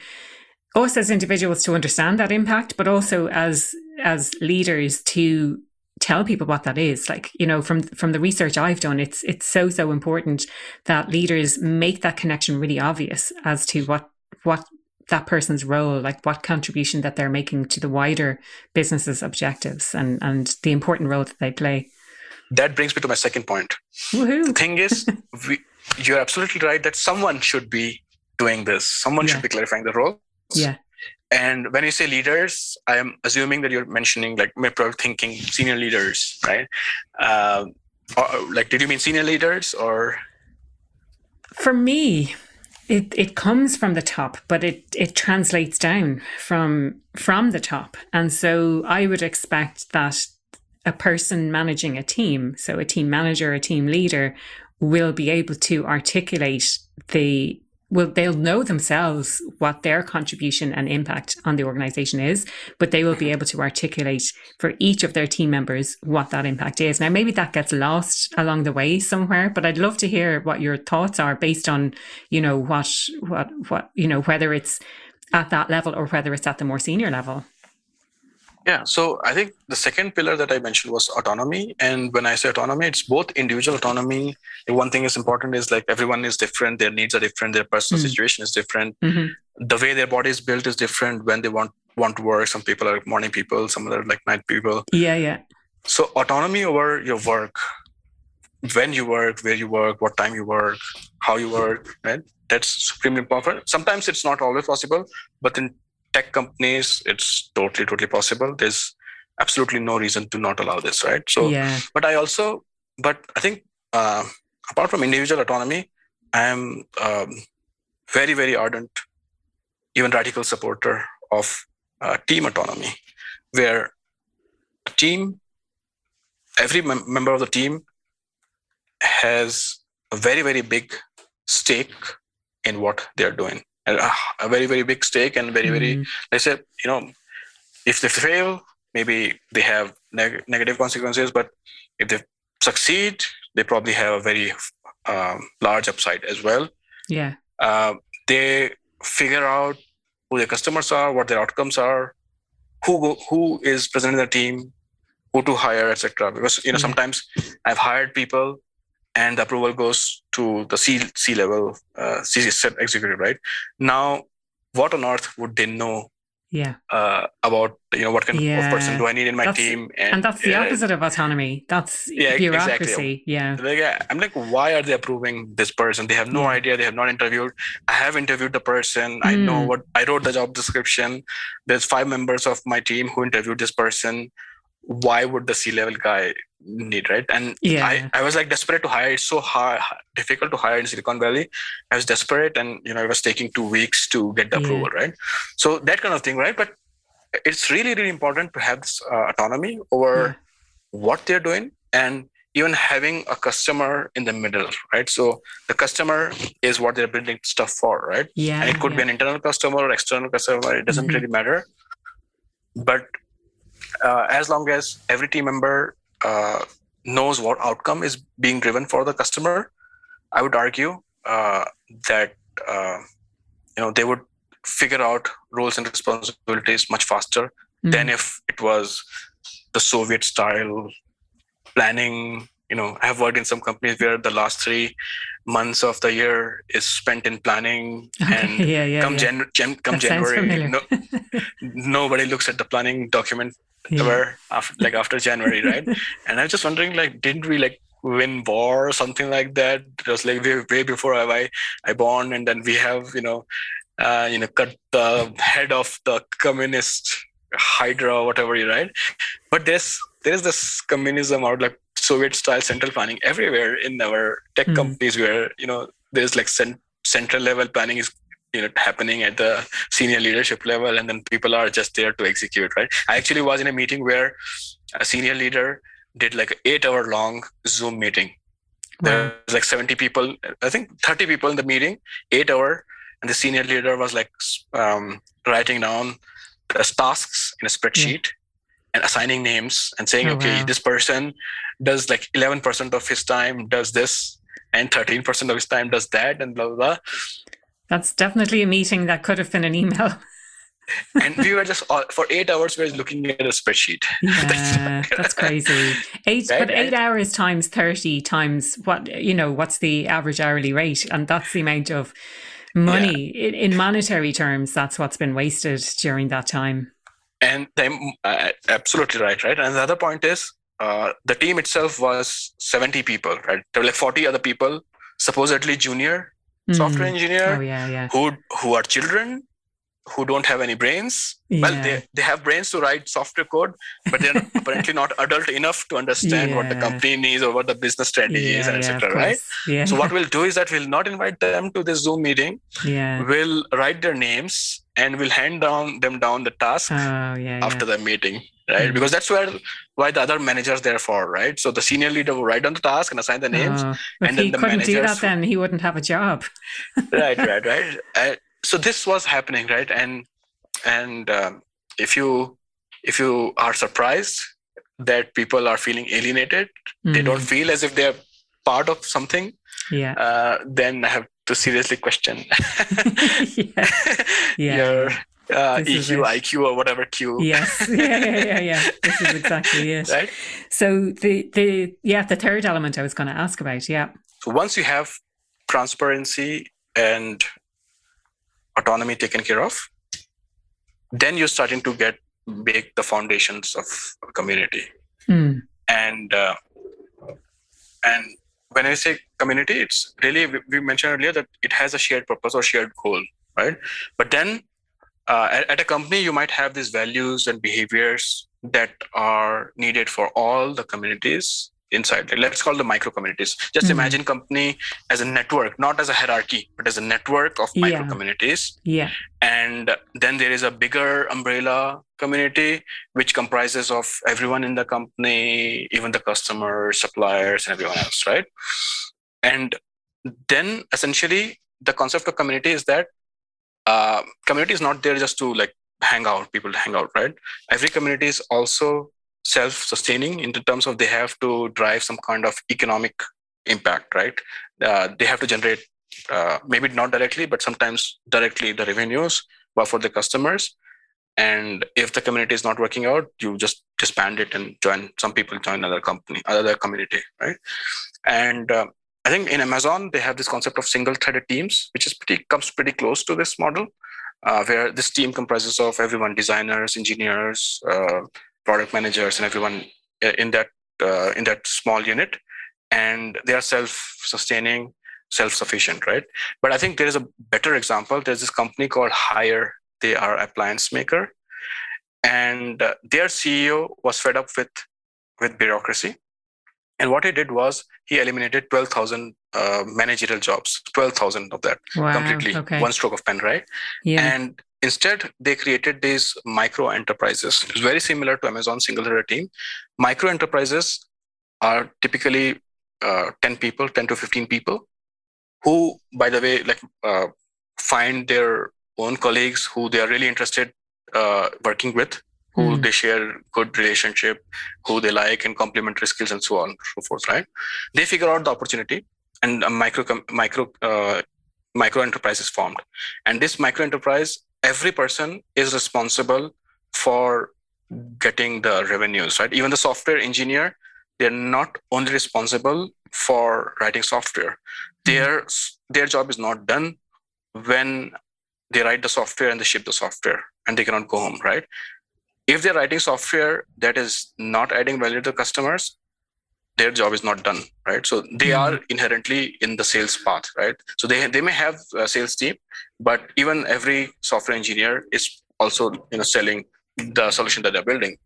us as individuals to understand that impact, but also as as leaders to tell people what that is. Like you know from from the research i've done it's it's so so important that leaders make that connection really obvious as to what what that person's role like what contribution that they're making to the wider business's objectives and and the important role that they play. That brings me to my second point. Woohoo. the thing is <laughs> we, you're absolutely right that someone should be doing this. Someone yeah. should be clarifying the role. Yeah and when you say leaders, I am assuming that you're mentioning like maybe thinking senior leaders, right? Uh, or, like, did you mean senior leaders or? For me, it, it comes from the top, but it, it translates down from from the top. And so I would expect that a person managing a team, so a team manager, a team leader, will be able to articulate the will they'll know themselves what their contribution and impact on the organization is but they will be able to articulate for each of their team members what that impact is. Now maybe that gets lost along the way somewhere but i'd love to hear what your thoughts are based on you know what what what you know whether it's at that level or whether it's at the more senior level yeah, so I think the second pillar that I mentioned was autonomy. And when I say autonomy, it's both individual autonomy. One thing is important is like everyone is different, their needs are different, their personal mm situation is different. Mm-hmm. The way their body is built is different when they want want to work. Some people are morning people, some are like night people. Yeah, yeah. So autonomy over your work, when you work, where you work, what time you work, how you work, right? That's supremely important. Sometimes it's not always possible, but in tech companies, it's totally, totally possible. There's absolutely no reason to not allow this, right? So, yeah. but I also, but I think uh, apart from individual autonomy, I am um, very, very ardent, even radical supporter of uh, team autonomy, where a team, every mem- member of the team has a very, very big stake in what they're doing a very very big stake and very very mm. they said you know if they fail maybe they have neg- negative consequences but if they succeed they probably have a very um, large upside as well yeah uh, they figure out who their customers are what their outcomes are who go, who is present in the team who to hire etc because you know yeah. sometimes i've hired people and the approval goes to the C C level uh, C executive, right? Now, what on earth would they know? Yeah. Uh, about you know what kind yeah. of person do I need in my that's, team? And, and, that's the uh, opposite of autonomy. That's yeah, bureaucracy. Exactly. Yeah. Like, I'm like, why are they approving this person? They have no yeah. idea. They have not interviewed. I have interviewed the person. Mm. I know hmm. what I wrote the job description. There's five members of my team who interviewed this person why would the C level guy need right? And yeah. I, I was like desperate to hire. It's so hard difficult to hire in silicon valley. I was desperate and you know it was taking two weeks to get the yeah. approval right? So that kind of thing right? But it's really really important to have this uh, autonomy over yeah. what they're doing and even having a customer in the middle right? So the customer is what they're building stuff for right? Yeah and it could be an internal customer or external customer. It doesn't mm-hmm. really matter. But uh, as long as every team member uh, knows what outcome is being driven for the customer, I would argue uh, that uh, you know they would figure out roles and responsibilities much faster mm-hmm. than if it was the Soviet style planning. You know, I have worked in some companies where the last three months of the year is spent in planning, <laughs> and yeah, yeah, come, yeah. Jan- Jan- come January, no, <laughs> nobody looks at the planning document. Ever after like after January, <laughs> right? and I was just wondering, like, didn't we like win war or something like that? It was like way, way before I I born, and then we have you know, uh, you know, cut the head of the communist Hydra or whatever, right? But there's there's this communism or like Soviet style central planning everywhere in our tech mm. companies where you know there's like cent- central level planning is you know happening at the senior leadership level and then people are just there to execute right i actually was in a meeting where a senior leader did like an eight hour long zoom meeting there's like 70 people i think 30 people in the meeting eight hour and the senior leader was like um, writing down the tasks in a spreadsheet yeah. and assigning names and saying oh, okay wow. this person does like 11% of his time does this and 13% of his time does that and blah blah blah that's definitely a meeting that could have been an email. <laughs> and we were just for eight hours we were looking at a spreadsheet. <laughs> Yeah that's crazy. Eight right? but eight hours times 30 times what you know what's the average hourly rate? And that's the amount of money. Yeah. in, in, monetary terms that's what's been wasted during that time. And then uh, absolutely right right? And the other point is uh, the team itself was 70 people right? There were like 40 other people supposedly junior mm. software engineer oh, yeah, yeah. who who are children who don't have any brains. Yeah. Well, they, they have brains to write software code, but they're <laughs> apparently not adult enough to understand yeah. what the company needs or what the business strategy is, and etc. right? So what <laughs> we'll do is that we'll not invite them to this Zoom meeting. Yeah. We'll write their names and we'll hand down them down the task oh, after the meeting. Right, mm-hmm. because that's where why the other managers there for, right? So the senior leader will write on the task and assign the names, oh, and then he the couldn't do that, then he wouldn't have a job. <laughs> right, <laughs> right, right. Uh, so this was happening right and and um, if you if you are surprised that people are feeling alienated mm-hmm. they don't hmm. feel as if they're part of something yeah uh, then i have to seriously question <laughs> yeah. yeah. your uh, EQ, IQ, or whatever Q. Yes, <laughs> yeah, yeah, yeah, yeah. <laughs> This is exactly it. Right. So the the yeah the third element I was going to ask about, yeah. So once you have transparency and autonomy taken care of, then you're starting to get bake the foundations of a community. Mm. And uh, and when I say community, it's really we mentioned earlier that it has a shared purpose or shared goal, right? But then uh, at, at, a company, you might have these values and behaviors that are needed for all the communities inside let's call the micro communities. Just mm-hmm. imagine company as a network not as a hierarchy but as a network of micro yeah. communities. Yeah. And then there is a bigger umbrella community which comprises of everyone in the company even the customers suppliers and everyone else right? And then essentially the concept of community is that uh, community is not there just to like hang out people to hang out right? Every community is also self-sustaining in the terms of they have to drive some kind of economic impact right? Uh, they have to generate uh, maybe not directly but sometimes directly the revenues but for the customers. And if the community is not working out you just disband it and join some people join another company another community right? And uh, i think in amazon they have this concept of single threaded teams which is pretty comes pretty close to this model uh, where this team comprises of everyone designers engineers uh, product managers and everyone in that uh, in that small unit. And they are self-sustaining self-sufficient right? But i think there is a better example. There's this company called Haier. They are appliance maker. And uh, their ceo was fed up with with bureaucracy and what he did was he eliminated 12000 uh, managerial jobs 12000 of that wow, completely okay. one stroke of pen right yeah. and Instead, they created these micro enterprises. It's very similar to Amazon single threaded team. Micro enterprises are typically uh, 10 people, 10 to 15 people, who, by the way, like uh, find their own colleagues who they are really interested uh, working with, who mm. they share good relationship, who they like, and complementary skills, and so on and so forth. Right? They figure out the opportunity, and a micro micro uh, micro enterprise is formed, and this micro enterprise every person is responsible for getting the revenues, right? Even the software engineer, they're not only responsible for writing software. Mm-hmm. Their their job is not done when they write the software and they ship the software and they cannot go home, right? If they're writing software that is not adding value to the customers, their job is not done right so they mm-hmm. are inherently in the sales path right so they they may have a sales team but even every software engineer is also you know selling the solution that they're building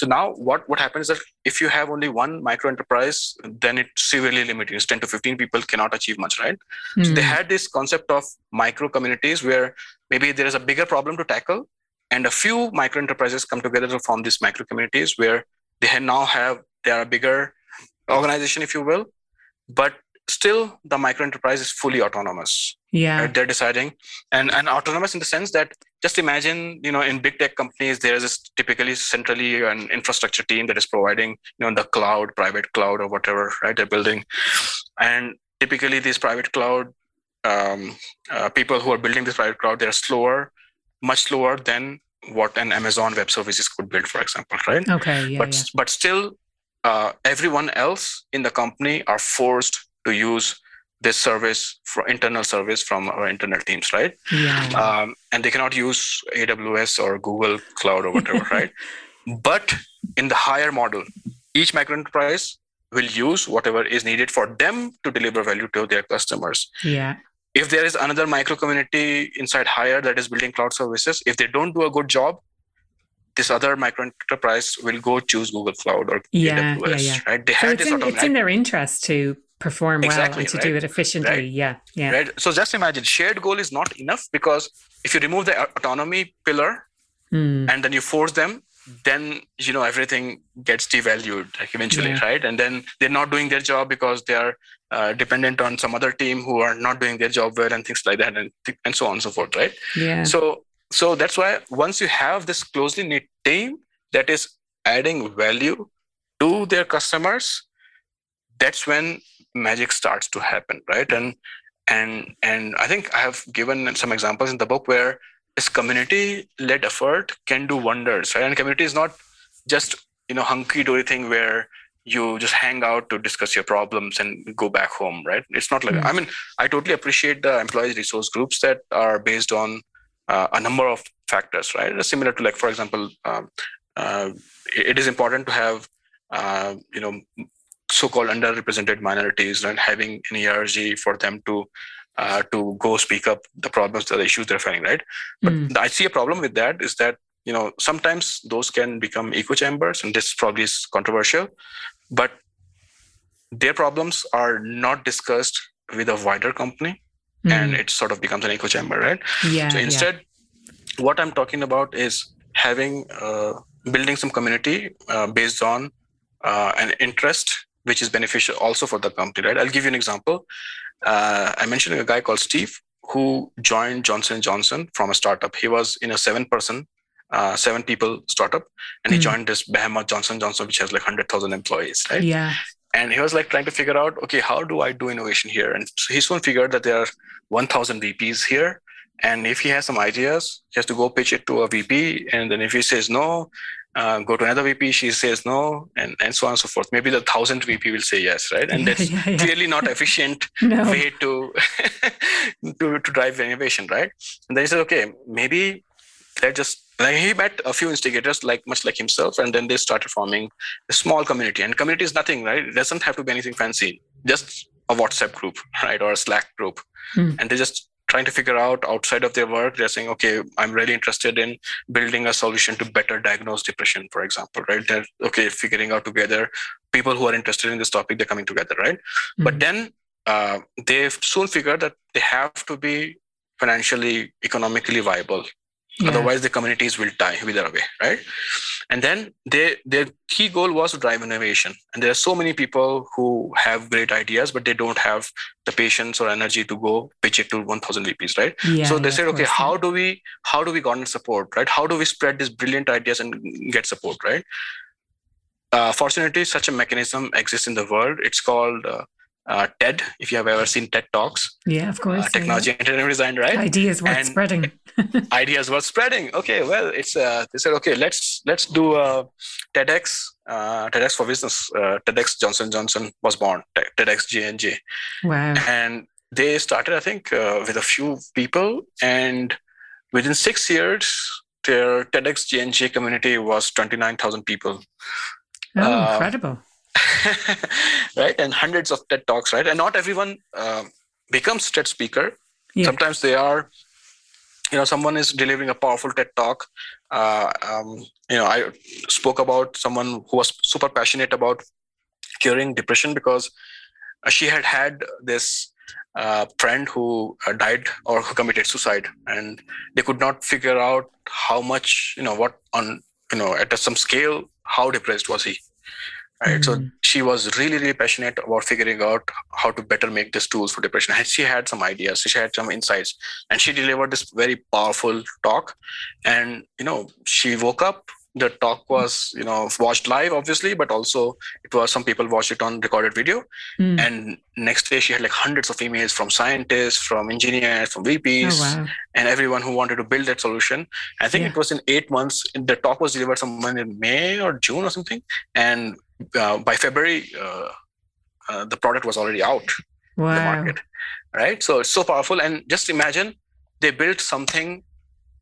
so now what what happens is that if you have only one micro enterprise then it's severely limiting it's 10 to 15 people cannot achieve much right mm-hmm. so they hmm. had this concept of micro communities where maybe there is a bigger problem to tackle and a few micro enterprises come together to form these micro communities where they now have they are a bigger organization, if you will, but still the micro enterprise is fully autonomous. Yeah, right? they're deciding, and and autonomous in the sense that just imagine, you know, in big tech companies, there is typically centrally an infrastructure team that is providing, you know, the cloud, private cloud, or whatever, right? They're building, and typically these private cloud um, uh, people who are building this private cloud, they're slower much lower than what an Amazon Web Services could build, for example, right? Okay, yeah, but yeah. but still, uh, everyone else in the company are forced to use this service for internal service from our internal teams, right? Yeah. Um, and they cannot use AWS or Google Cloud or whatever, <laughs> right? But in the Haier model, each micro enterprise will use whatever is needed for them to deliver value to their customers. yeah. If there is another micro community inside Haier that is building cloud services, if they don't do a good job, this other micro enterprise will go choose Google Cloud or Yeah, AWS, yeah, yeah. right? They So have it's in, it's in their interest to perform Exactly, well and to do it efficiently. right, Yeah, yeah. right so just imagine shared goal is not enough because if you remove the autonomy pillar Mm, and then you force them then you know everything gets devalued like eventually Yeah. right and then they're not doing their job because they are uh, dependent on some other team who are not doing their job well and things like that and, th- and so on and so forth right yeah. so so that's why once you have this closely knit team that is adding value to their customers that's when magic starts to happen right and and and i think i have given some examples in the book where this community led effort can do wonders right? And community is not just you know hunky dory thing where you just hang out to discuss your problems and go back home right? It's not like Mm. i mean i totally appreciate the employee resource groups that are based on uh, a number of factors right? Similar to like for example um, uh, it is important to have uh, you know so-called underrepresented minorities and having an ERG for them to uh, to go speak up the problems or the issues they're facing right but Mm, I see a problem with that is that you know sometimes those can become echo chambers, and this probably is controversial, but their problems are not discussed with a wider company, and mm, it sort of becomes an echo chamber, right? yeah, so yeah. instead, what I'm talking about is having uh, building some community uh, based on uh, an interest which is beneficial also for the company, right? I'll give you an example. Uh, I mentioned a guy called Steve who joined Johnson Johnson from a startup. He was in a seven-person, uh, seven people startup, and he Mm. joined this behemoth Johnson Johnson, which has like hundred thousand employees, right? yeah. and he was like trying to figure out okay how do i do innovation here and so he soon figured that there are 1000 vps here and if he has some ideas he has to go pitch it to a vp and then if he says no uh, go to another vp she says no and, and so on and so forth maybe the 1000th vp will say yes right and <laughs> that's yeah, yeah. clearly not efficient <laughs> No. way to, <laughs> to to drive innovation, right? And then he said, okay, maybe let's just like he met a few instigators like much like himself, and then they started forming a small community. And community is nothing, right? It doesn't have to be anything fancy, just a WhatsApp group, right? Or a Slack group. Hmm. And they're just trying to figure out outside of their work, they're saying, okay, I'm really interested in building a solution to better diagnose depression, for example, right? They're okay, figuring out together people who are interested in this topic, they're coming together, right? but Mm, then uh, they've soon figured that they have to be financially economically viable yeah. otherwise the communities will die wither away right? And then they, their key goal was to drive innovation. And there are so many people who have great ideas but they don't have the patience or energy to go pitch it to 1000 vps right? Yeah, so they yeah, said okay how do we how do we garner support right? How do we spread these brilliant ideas and get support right? Uh, fortunately such a mechanism exists in the world. It's called uh, uh, ted if you have ever seen ted talks Yeah, of course. uh, yeah, technology and engineering design right Ideas worth And- spreading. <laughs> ideas were spreading okay well it's uh, they said okay let's let's do a tedx uh, tedx for business uh, tedx johnson johnson was born Te- tedx jnj Wow. and they started i think uh, with a few people and within six years their tedx jnj community was 29000 people Oh, uh, incredible. <laughs> right? And hundreds of ted talks right? And not everyone uh, becomes ted speaker. Yeah. sometimes they are you know someone is delivering a powerful ted talk. Uh, um, you know i spoke about someone who was super passionate about curing depression because uh, she had had this uh, friend who uh, died or who committed suicide. And they could not figure out how much you know what on you know at some scale how depressed was he right so Mm. she was really really passionate about figuring out how to better make these tools for depression and she had some ideas she had some insights and she delivered this very powerful talk and you know she woke up the talk was you know watched live obviously but also it was some people watched it on recorded video mm. and next day she had like hundreds of emails from scientists from engineers from vps oh, wow. and everyone who wanted to build that solution i think yeah. it was in eight months the talk was delivered sometime in may or june or something and uh, by february uh, uh, the product was already out wow. in the market right so it's so powerful and just imagine they built something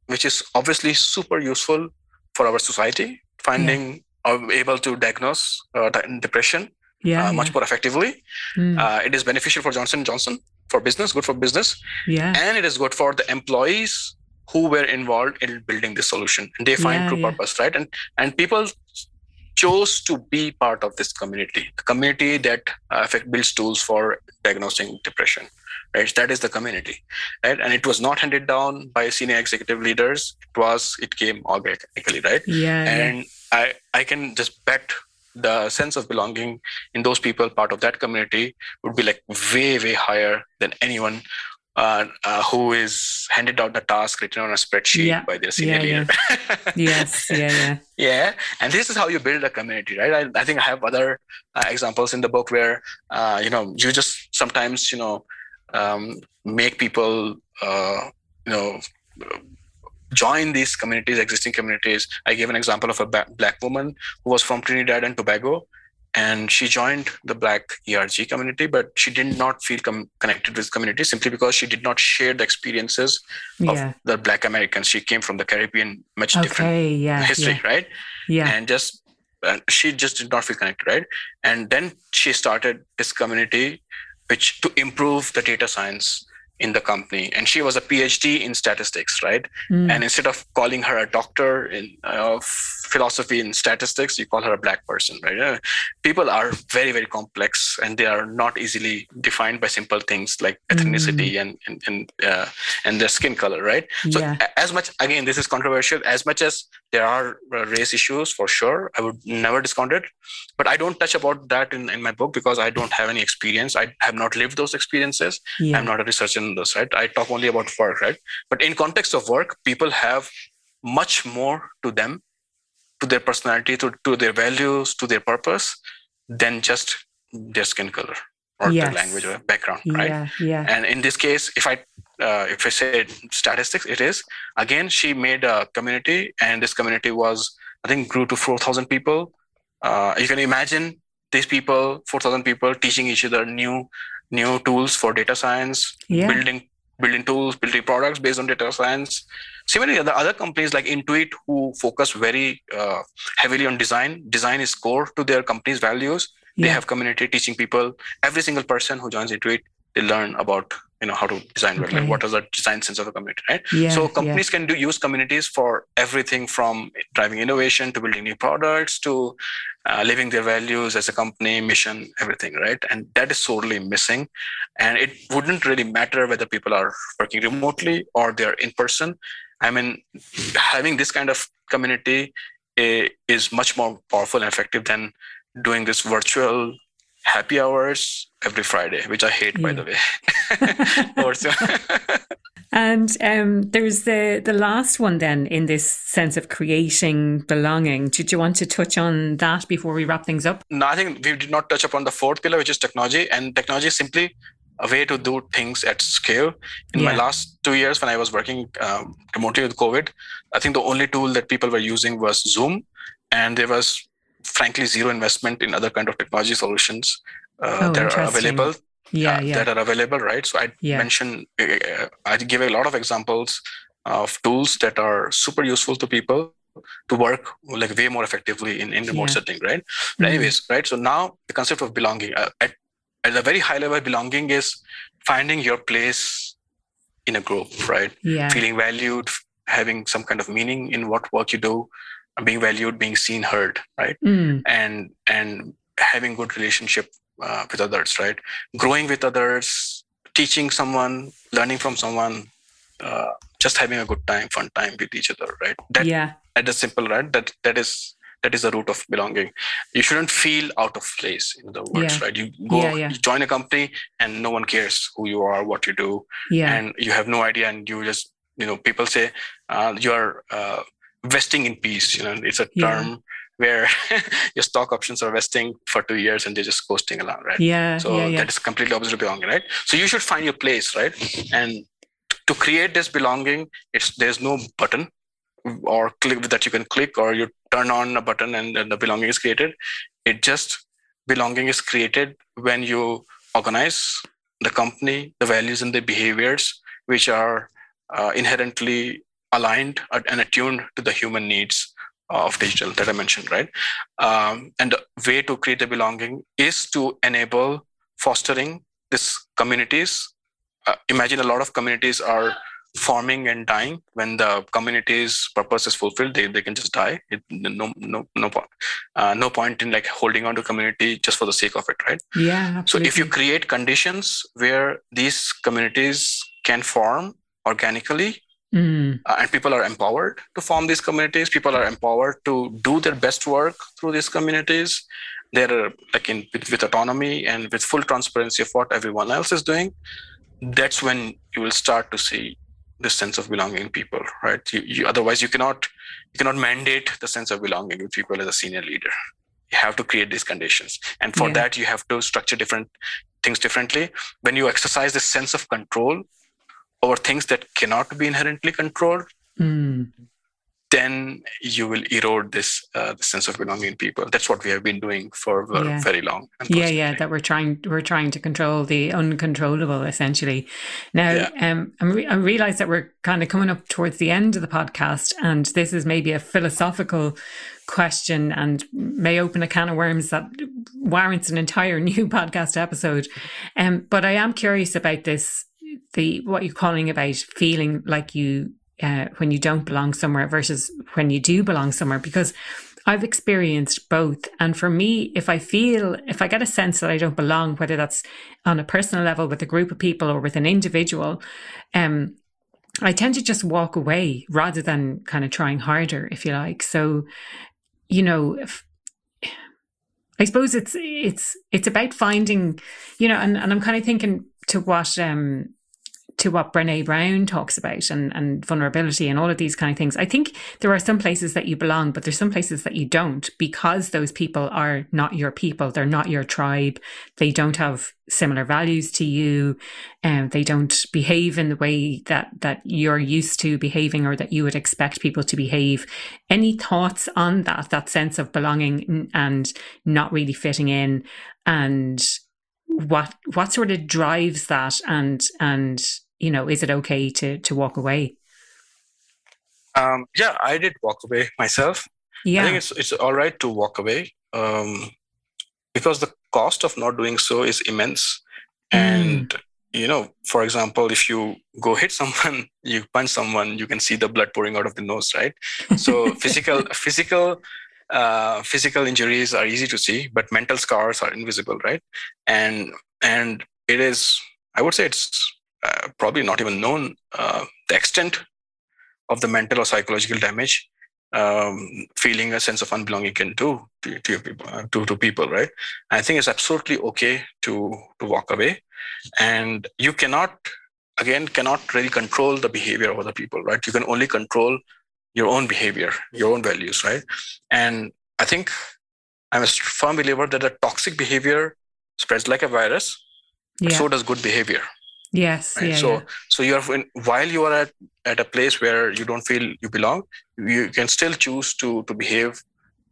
which is obviously super useful for our society, finding yeah. uh, able to diagnose uh, depression yeah, uh, much yeah. more effectively. Mm. Uh, it is beneficial for Johnson Johnson for business, good for business, yeah, and it is good for the employees who were involved in building this solution, and they find true purpose, right? And and people chose to be part of this community, the community that uh, builds tools for diagnosing depression right? That is the community right? And it was not handed down by senior executive leaders. It was it came organically right? Yeah. And i i can just bet the sense of belonging in those people part of that community would be like way way higher than anyone uh, uh, who is handed out the task written on a spreadsheet yeah. by their senior yeah, leader. Yeah. <laughs> yes, yeah, yeah. Yeah, and this is how you build a community, right? I, I think I have other uh, examples in the book where, uh, you know, you just sometimes, you know, um, make people uh, you know join these communities existing communities i gave an example of a black woman who was from trinidad and tobago and she joined the black erg community but she did not feel com- connected with community simply because she did not share the experiences yeah. of the black americans she came from the caribbean much okay, different yeah, history yeah. right yeah and just uh, she just did not feel connected right and then she started this community which to improve the data science in the company and she was a phd in statistics right mm. and instead of calling her a doctor in uh, philosophy in statistics you call her a black person right uh, people are very very complex and they are not easily defined by simple things like ethnicity mm. and and and, uh, and their skin color right so yeah. as much again this is controversial as much as there are uh, race issues for sure i would never discount it but i don't touch about that in, in my book because i don't have any experience i have not lived those experiences yeah. i'm not a researcher in this right i talk only about work right but in context of work people have much more to them to their personality to, to their values to their purpose than just their skin color or yes. their language or background right yeah, yeah. and in this case if i uh, if I say statistics, it is. Again, she made a community, and this community was, I think, grew to 4,000 people. Uh, you can imagine these people, 4,000 people, teaching each other new new tools for data science, yeah. building building tools, building products based on data science. Similarly, the other companies like Intuit, who focus very uh, heavily on design, design is core to their company's values. Yeah. They have community teaching people. Every single person who joins Intuit, they learn about you know how to design okay. well what is the design sense of a community right yeah, so companies yeah. can do use communities for everything from driving innovation to building new products to uh, living their values as a company mission everything right and that is sorely missing and it wouldn't really matter whether people are working remotely or they're in person i mean having this kind of community eh, is much more powerful and effective than doing this virtual happy hours every Friday, which I hate, yeah. by the way. <laughs> also. <laughs> and um, there's the the last one then in this sense of creating belonging. Did you want to touch on that before we wrap things up? No, I think we did not touch upon the fourth pillar, which is technology. And technology is simply a way to do things at scale. In yeah. my last two years, when I was working um, remotely with COVID, I think the only tool that people were using was Zoom, and there was frankly zero investment in other kind of technology solutions uh, oh, that are available yeah, yeah, that are available right so i yeah. mentioned uh, i give a lot of examples of tools that are super useful to people to work like way more effectively in, in remote yeah. setting right but mm-hmm. anyways right so now the concept of belonging uh, at, at a very high level belonging is finding your place in a group right yeah. feeling valued having some kind of meaning in what work you do being valued being seen heard right mm. and and having good relationship uh, with others right growing with others teaching someone learning from someone uh, just having a good time fun time with each other right that, yeah that is simple right that that is that is the root of belonging you shouldn't feel out of place in the words yeah. right you go yeah, yeah. you join a company and no one cares who you are what you do yeah. and you have no idea and you just you know people say uh, you are uh, vesting in peace. You know, it's a term yeah. where <laughs> your stock options are vesting for two years and they're just coasting along, right? Yeah. So yeah, yeah. that is completely opposite of belonging, right? So you should find your place, right? And to create this belonging, it's there's no button or click that you can click or you turn on a button and, and the belonging is created. It just belonging is created when you organize the company, the values and the behaviors which are uh, inherently aligned and attuned to the human needs of digital that I mentioned, right? Um, and the way to create the belonging is to enable fostering these communities. Uh, imagine a lot of communities are forming and dying when the community's purpose is fulfilled they, they can just die it, no no no point uh, no point in like holding on to community just for the sake of it right yeah absolutely. so if you create conditions where these communities can form organically mm. uh, and people are empowered to form these communities. People are empowered to do their best work through these communities. They're like in with, with autonomy and with full transparency of what everyone else is doing. That's when you will start to see the sense of belonging in people right? You, you, otherwise you cannot you cannot mandate the sense of belonging with people as a senior leader. You have to create these conditions. And for yeah. that you have to structure different things differently. When you exercise this sense of control over things that cannot be inherently controlled mm then you will erode this uh, sense of belonging in people. That's what we have been doing for yeah. very long. Yeah, yeah, that we're trying we're trying to control the uncontrollable essentially. Now, yeah. um, re- I realize that we're kind of coming up towards the end of the podcast, and this is maybe a philosophical question and may open a can of worms that warrants an entire <laughs> new podcast episode. Um, but I am curious about this the what you're calling about feeling like you uh, when you don't belong somewhere versus when you do belong somewhere because I've experienced both. And for me, if I feel, if I get a sense that I don't belong, whether that's on a personal level with a group of people or with an individual, um, I tend to just walk away rather than kind of trying harder, if you like. So, you know, if, I suppose it's it's it's about finding, you know, and, and I'm kind of thinking to what um to what Brene Brown talks about and, and vulnerability and all of these kind of things. I think there are some places that you belong, but there's some places that you don't because those people are not your people. They're not your tribe. They don't have similar values to you and um, they don't behave in the way that that you're used to behaving or that you would expect people to behave any thoughts on that that sense of belonging and not really fitting in and what what sort of drives that and and you know, is it okay to to walk away? Um, yeah, I did walk away myself. Yeah. I think it's it's all right to walk away um, because the cost of not doing so is immense. Mm. And you know, for example, if you go hit someone, <laughs> you punch someone, you can see the blood pouring out of the nose, right? So <laughs> physical physical uh, physical injuries are easy to see, but mental scars are invisible, right? And and it is, I would say, it's uh, probably not even known uh, the extent of the mental or psychological damage um, feeling a sense of unbelonging can do to, to people, uh, to, to people, right? I think it's absolutely okay to to walk away, and you cannot, again, cannot really control the behavior of other people, right? You can only control your own behavior, your own values, right? And I think I'm a firm believer that a toxic behavior spreads like a virus, yeah. so does good behavior, Yes. Right? Yeah, so yeah. so you're while you are at, at a place where you don't feel you belong, you can still choose to to behave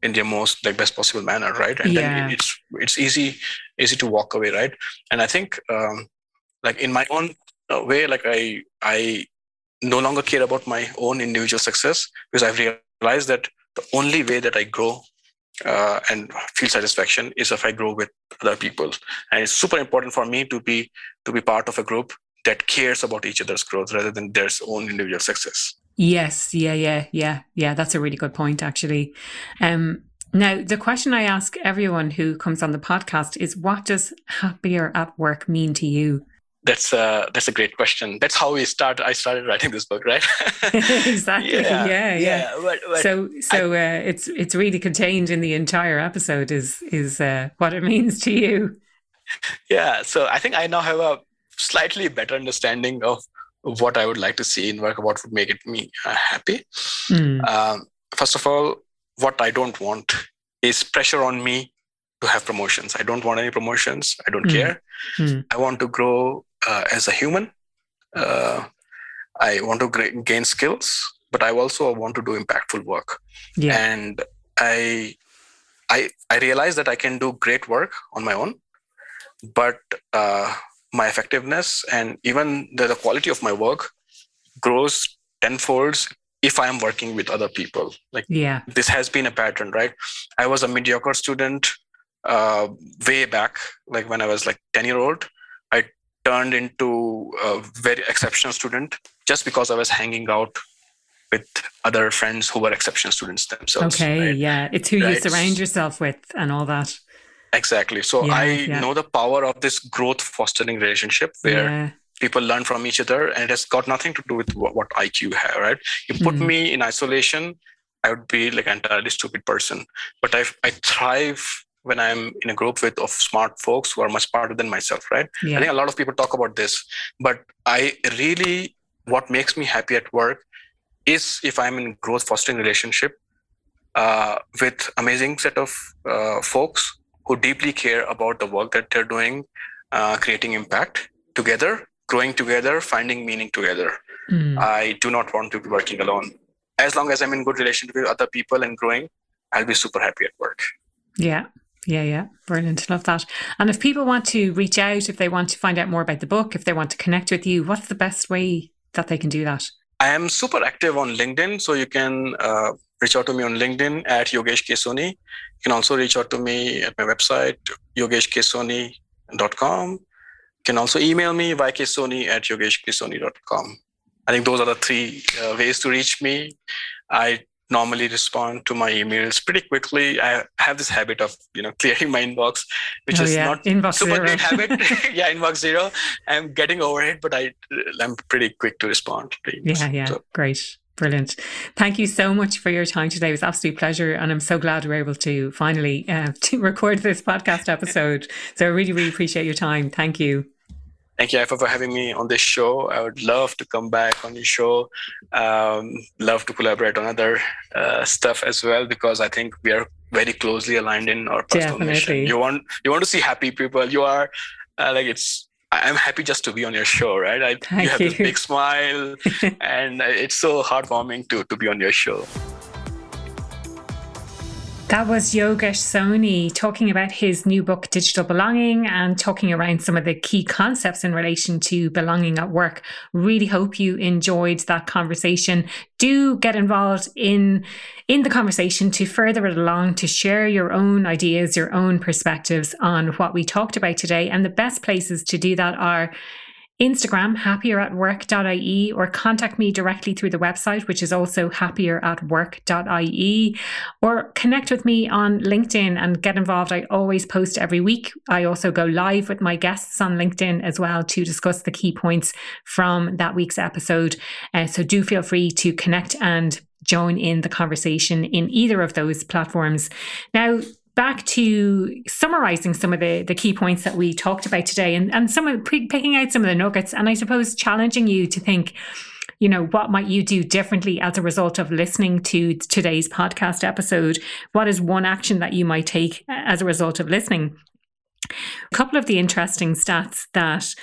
in the most like best possible manner, right? And yeah. then it's it's easy easy to walk away, right? And I think um, like in my own uh, way, like I I no longer care about my own individual success because I've realized that the only way that I grow uh, and feel satisfaction is if I grow with other people. And it's super important for me to be to be part of a group that cares about each other's growth rather than their own individual success. Yes, yeah, yeah, yeah, yeah. That's a really good point, actually. Um, now, the question I ask everyone who comes on the podcast is, what does happier at work mean to you? That's a that's a great question. That's how we start. I started writing this book, right? <laughs> exactly. Yeah, yeah. yeah. yeah but, but so so I, uh, it's it's really contained in the entire episode. Is is uh, what it means to you? Yeah. So I think I now have a slightly better understanding of what I would like to see in work, what would make it me uh, happy. Mm. Um, first of all, what I don't want is pressure on me to have promotions. I don't want any promotions. I don't mm. care. Mm. I want to grow uh, as a human. Uh, I want to gain skills, but I also want to do impactful work. Yeah. And I, I, I realize that I can do great work on my own, but uh, my effectiveness and even the, the quality of my work grows tenfold if I am working with other people. Like, yeah, this has been a pattern, right? I was a mediocre student uh, way back, like when I was like 10 year old. Turned into a very exceptional student just because I was hanging out with other friends who were exceptional students themselves. Okay, right? yeah, it's who right? you surround yourself with and all that. Exactly. So yeah, I yeah. know the power of this growth fostering relationship where yeah. people learn from each other and it has got nothing to do with what, what IQ you have, right? You put mm. me in isolation, I would be like an entirely stupid person. But I, I thrive when I'm in a group with of smart folks who are much smarter than myself, right? I think a lot of people talk about this, but I really, what makes me happy at work is if I'm in growth fostering relationship uh, with amazing set of uh, folks who deeply care about the work that they're doing, uh, creating impact together, growing together, finding meaning together. Mm. I do not want to be working alone. As long as I'm in good relationship with other people and growing, I'll be super happy at work. Yeah. Yeah, yeah. Brilliant. Love that. And if people want to reach out, if they want to find out more about the book, if they want to connect with you, what's the best way that they can do that? I am super active on LinkedIn. So you can uh, reach out to me on LinkedIn at Yogesh K Soni. You can also reach out to me at my website, yogeshkesoni.com. You can also email me, ykesoni at yogeshkesoni.com. I think those are the three uh, ways to reach me. I normally respond to my emails pretty quickly. I have this habit of you know <laughs> clearing my inbox, which oh, is yeah. not inbox super zero. great habit. <laughs> <laughs> yeah, inbox zero. I'm getting over it, but I I'm pretty quick to respond. To yeah, yeah, so. great. Brilliant. Thank you so much for your time today. It was absolute pleasure. And I'm so glad we are able to finally uh, to record this podcast episode. So I really, really appreciate your time. Thank you. Thank you, for having me on this show. I would love to come back on your show. Um, love to collaborate on other uh, stuff as well because I think we are very closely aligned in our personal Definitely. mission. You want you want to see happy people. You are uh, like it's I'm happy just to be on your show, right? I, you have you. this big smile, <laughs> and it's so heartwarming to to be on your show. That was Yogesh Soni talking about his new book, Digital Belonging, and talking around some of the key concepts in relation to belonging at work. Really hope you enjoyed that conversation. Do get involved in, in the conversation to further it along, to share your own ideas, your own perspectives on what we talked about today. And the best places to do that are Instagram, happieratwork.ie, or contact me directly through the website, which is also happieratwork.ie, or connect with me on LinkedIn and get involved. I always post every week. I also go live with my guests on LinkedIn as well to discuss the key points from that week's episode. Uh, so do feel free to connect and join in the conversation in either of those platforms. Now, back to summarizing some of the, the key points that we talked about today and, and some of picking out some of the nuggets and I suppose challenging you to think, you know, what might you do differently as a result of listening to today's podcast episode? What is one action that you might take as a result of listening? A couple of the interesting stats that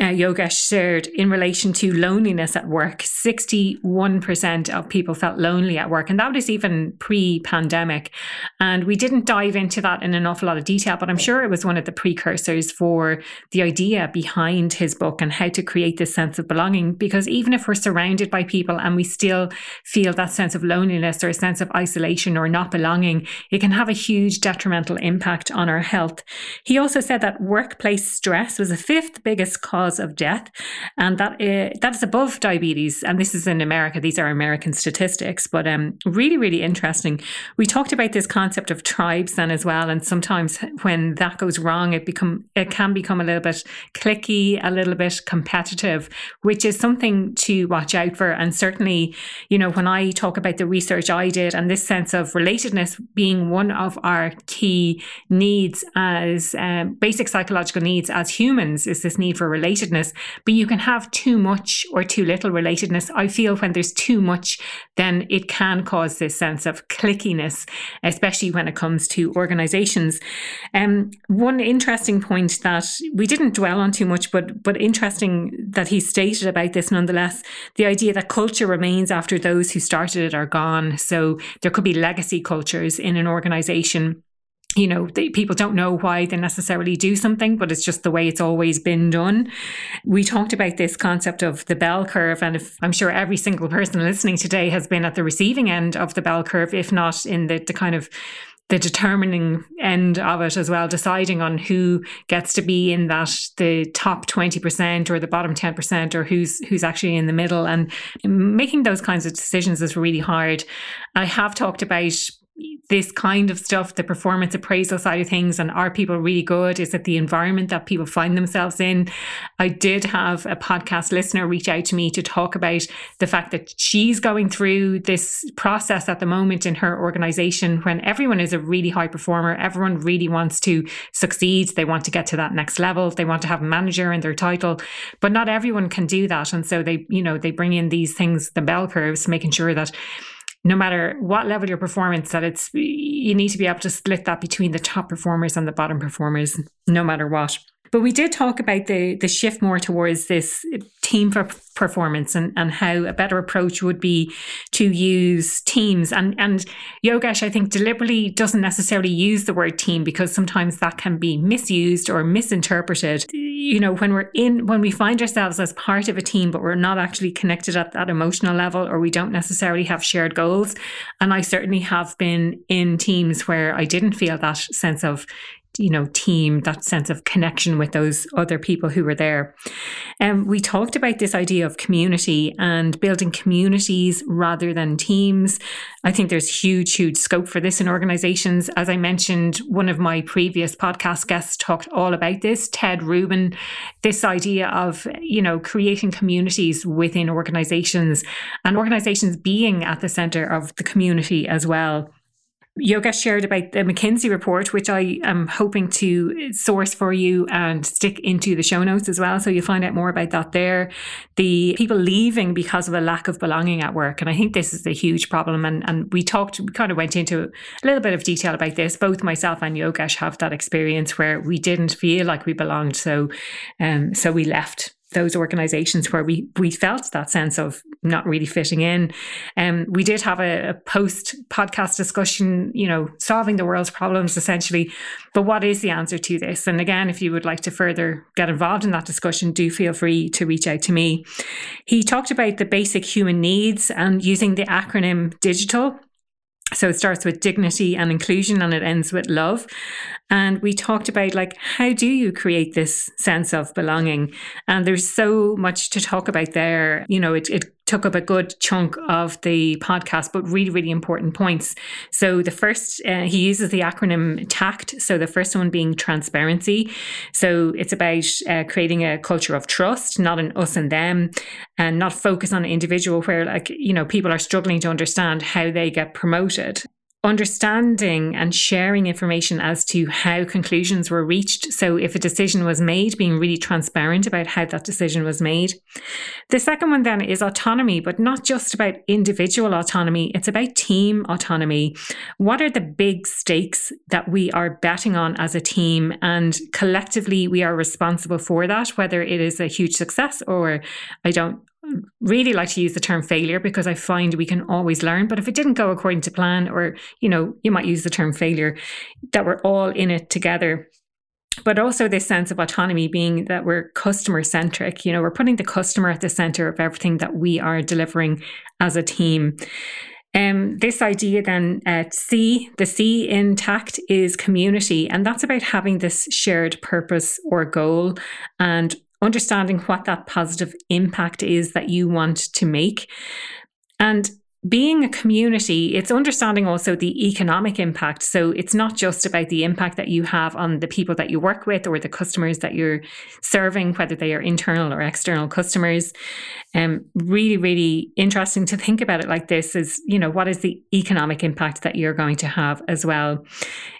uh, Yogesh shared in relation to loneliness at work. 61% of people felt lonely at work, and that was even pre pandemic. And we didn't dive into that in an awful lot of detail, but I'm sure it was one of the precursors for the idea behind his book and how to create this sense of belonging. Because even if we're surrounded by people and we still feel that sense of loneliness or a sense of isolation or not belonging, it can have a huge detrimental impact on our health. He also said that workplace stress was the fifth biggest cause cause of death, and that is, that is above diabetes. And this is in America; these are American statistics, but um, really, really interesting. We talked about this concept of tribes then as well, and sometimes when that goes wrong, it become it can become a little bit cliquey, a little bit competitive, which is something to watch out for. And certainly, you know, when I talk about the research I did and this sense of relatedness being one of our key needs as um, basic psychological needs as humans, is this need for relationship relatedness, but you can have too much or too little relatedness. I feel when there's too much, then it can cause this sense of clickiness, especially when it comes to organizations. Um, one interesting point that we didn't dwell on too much, but but interesting that he stated about this nonetheless, the idea that culture remains after those who started it are gone. So there could be legacy cultures in an organization you know, people don't know why they necessarily do something, but it's just the way it's always been done. We talked about this concept of the bell curve, and if I'm sure every single person listening today has been at the receiving end of the bell curve, if not in the, the kind of the determining end of it as well, deciding on who gets to be in that the top 20% or the bottom 10% or who's who's actually in the middle and making those kinds of decisions is really hard. I have talked about this kind of stuff, the performance appraisal side of things, and are people really good? Is it the environment that people find themselves in? I did have a podcast listener reach out to me to talk about the fact that she's going through this process at the moment in her organization when everyone is a really high performer, everyone really wants to succeed, they want to get to that next level, they want to have a manager in their title, but not everyone can do that. And so they, you know, they bring in these things, the bell curves, making sure that no matter what level your performance that it's you need to be able to split that between the top performers and the bottom performers no matter what but we did talk about the the shift more towards this team performance and, and how a better approach would be to use teams. And and Yogesh, I think, deliberately doesn't necessarily use the word team because sometimes that can be misused or misinterpreted. You know, when we're in when we find ourselves as part of a team, but we're not actually connected at that emotional level, or we don't necessarily have shared goals. And I certainly have been in teams where I didn't feel that sense of you know team that sense of connection with those other people who were there. And um, we talked about this idea of community and building communities rather than teams. I think there's huge huge scope for this in organizations. As i mentioned one of my previous podcast guests talked all about this. Ted rubin this idea of you know creating communities within organizations and organizations being at the center of the community as well Yogesh shared about the McKinsey report, which I am hoping to source for you and stick into the show notes as well. So you'll find out more about that there. The people leaving because of a lack of belonging at work. And I think this is a huge problem. And, and we talked, we kind of went into a little bit of detail about this. Both myself and Yogesh have that experience where we didn't feel like we belonged. So, um, so we left those organizations where we we felt that sense of not really fitting in. Um, we did have a, a post podcast discussion, you know, solving the world's problems essentially. But what is the answer to this? And again, if you would like to further get involved in that discussion, do feel free to reach out to me. He talked about the basic human needs and using the acronym digital so it starts with dignity and inclusion and it ends with love. And we talked about like how do you create this sense of belonging? And there's so much to talk about there. You know, it, it took up a good chunk of the podcast, but really, really important points. So the first, uh, he uses the acronym TACT. So the first one being transparency. So it's about uh, creating a culture of trust, not an us and them, and not focus on an individual where, like, you know, people are struggling to understand how they get promoted understanding and sharing information as to how conclusions were reached. So, if a decision was made, being really transparent about how that decision was made. The second one then is autonomy, but not just about individual autonomy, it's about team autonomy. What are the big stakes that we are betting on as a team? And collectively, we are responsible for that, whether it is a huge success or I don't really like to use the term failure because I find we can always learn. But if it didn't go according to plan, or, you know, you might use the term failure, that we're all in it together. But also this sense of autonomy being that we're customer centric, you know, we're putting the customer at the center of everything that we are delivering as a team. Um, this idea then, uh, C, the C intact is community, and that's about having this shared purpose or goal and understanding what that positive impact is that you want to make. And being a community, it's understanding also the economic impact. So it's not just about the impact that you have on the people that you work with or the customers that you're serving, whether they are internal or external customers. Um, really, really interesting to think about it like this is, you know, what is the economic impact that you're going to have as well?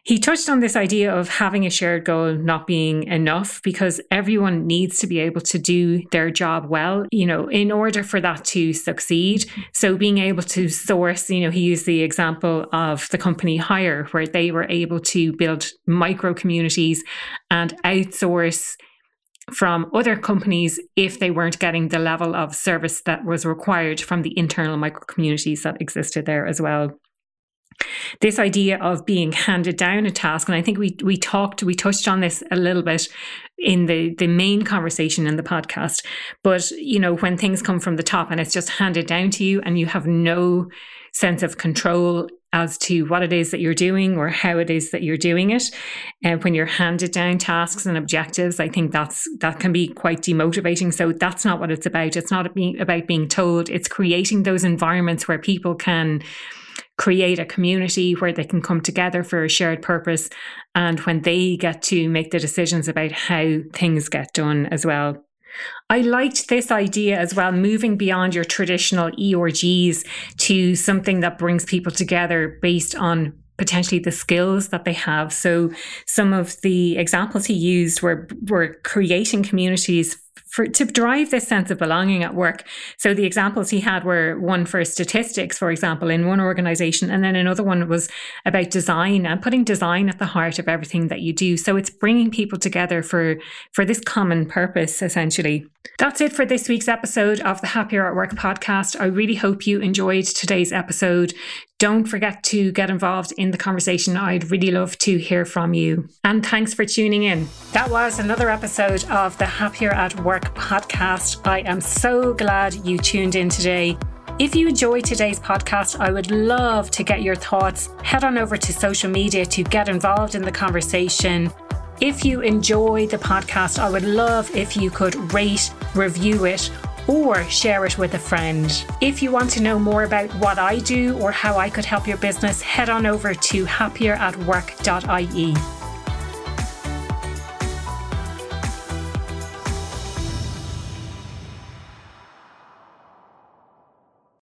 He touched on this idea of having a shared goal not being enough because everyone needs to be able to do their job well, you know, in order for that to succeed. So being able to source, you know, he used the example of the company Haier, where they were able to build micro communities and outsource from other companies if they weren't getting the level of service that was required from the internal micro communities that existed there as well. This idea of being handed down a task, and I think we we talked, we touched on this a little bit in the the main conversation in the podcast. But you know, when things come from the top and it's just handed down to you, and you have no sense of control as to what it is that you're doing or how it is that you're doing it. And when you're handed down tasks and objectives, I think that's that can be quite demotivating. So that's not what it's about. It's not about being told. It's creating those environments where people can create a community where they can come together for a shared purpose and when they get to make the decisions about how things get done as well. I liked this idea as well, moving beyond your traditional ERGs to something that brings people together based on potentially the skills that they have. So some of the examples he used were were creating communities for to drive this sense of belonging at work. So the examples he had were one for statistics, for example, in one organization, and then another one was about design and putting design at the heart of everything that you do. So it's bringing people together for for this common purpose, essentially. That's it for this week's episode of the Happier at Work podcast. I really hope you enjoyed today's episode. Don't forget to get involved in the conversation. I'd really love to hear from you. And thanks for tuning in. That was another episode of the Happier at Work podcast. I am so glad you tuned in today. If you enjoyed today's podcast, I would love to get your thoughts. Head on over to social media to get involved in the conversation. If you enjoy the podcast, I would love if you could rate, review it, or share it with a friend. If you want to know more about what I do or how I could help your business, head on over to happieratwork.ie.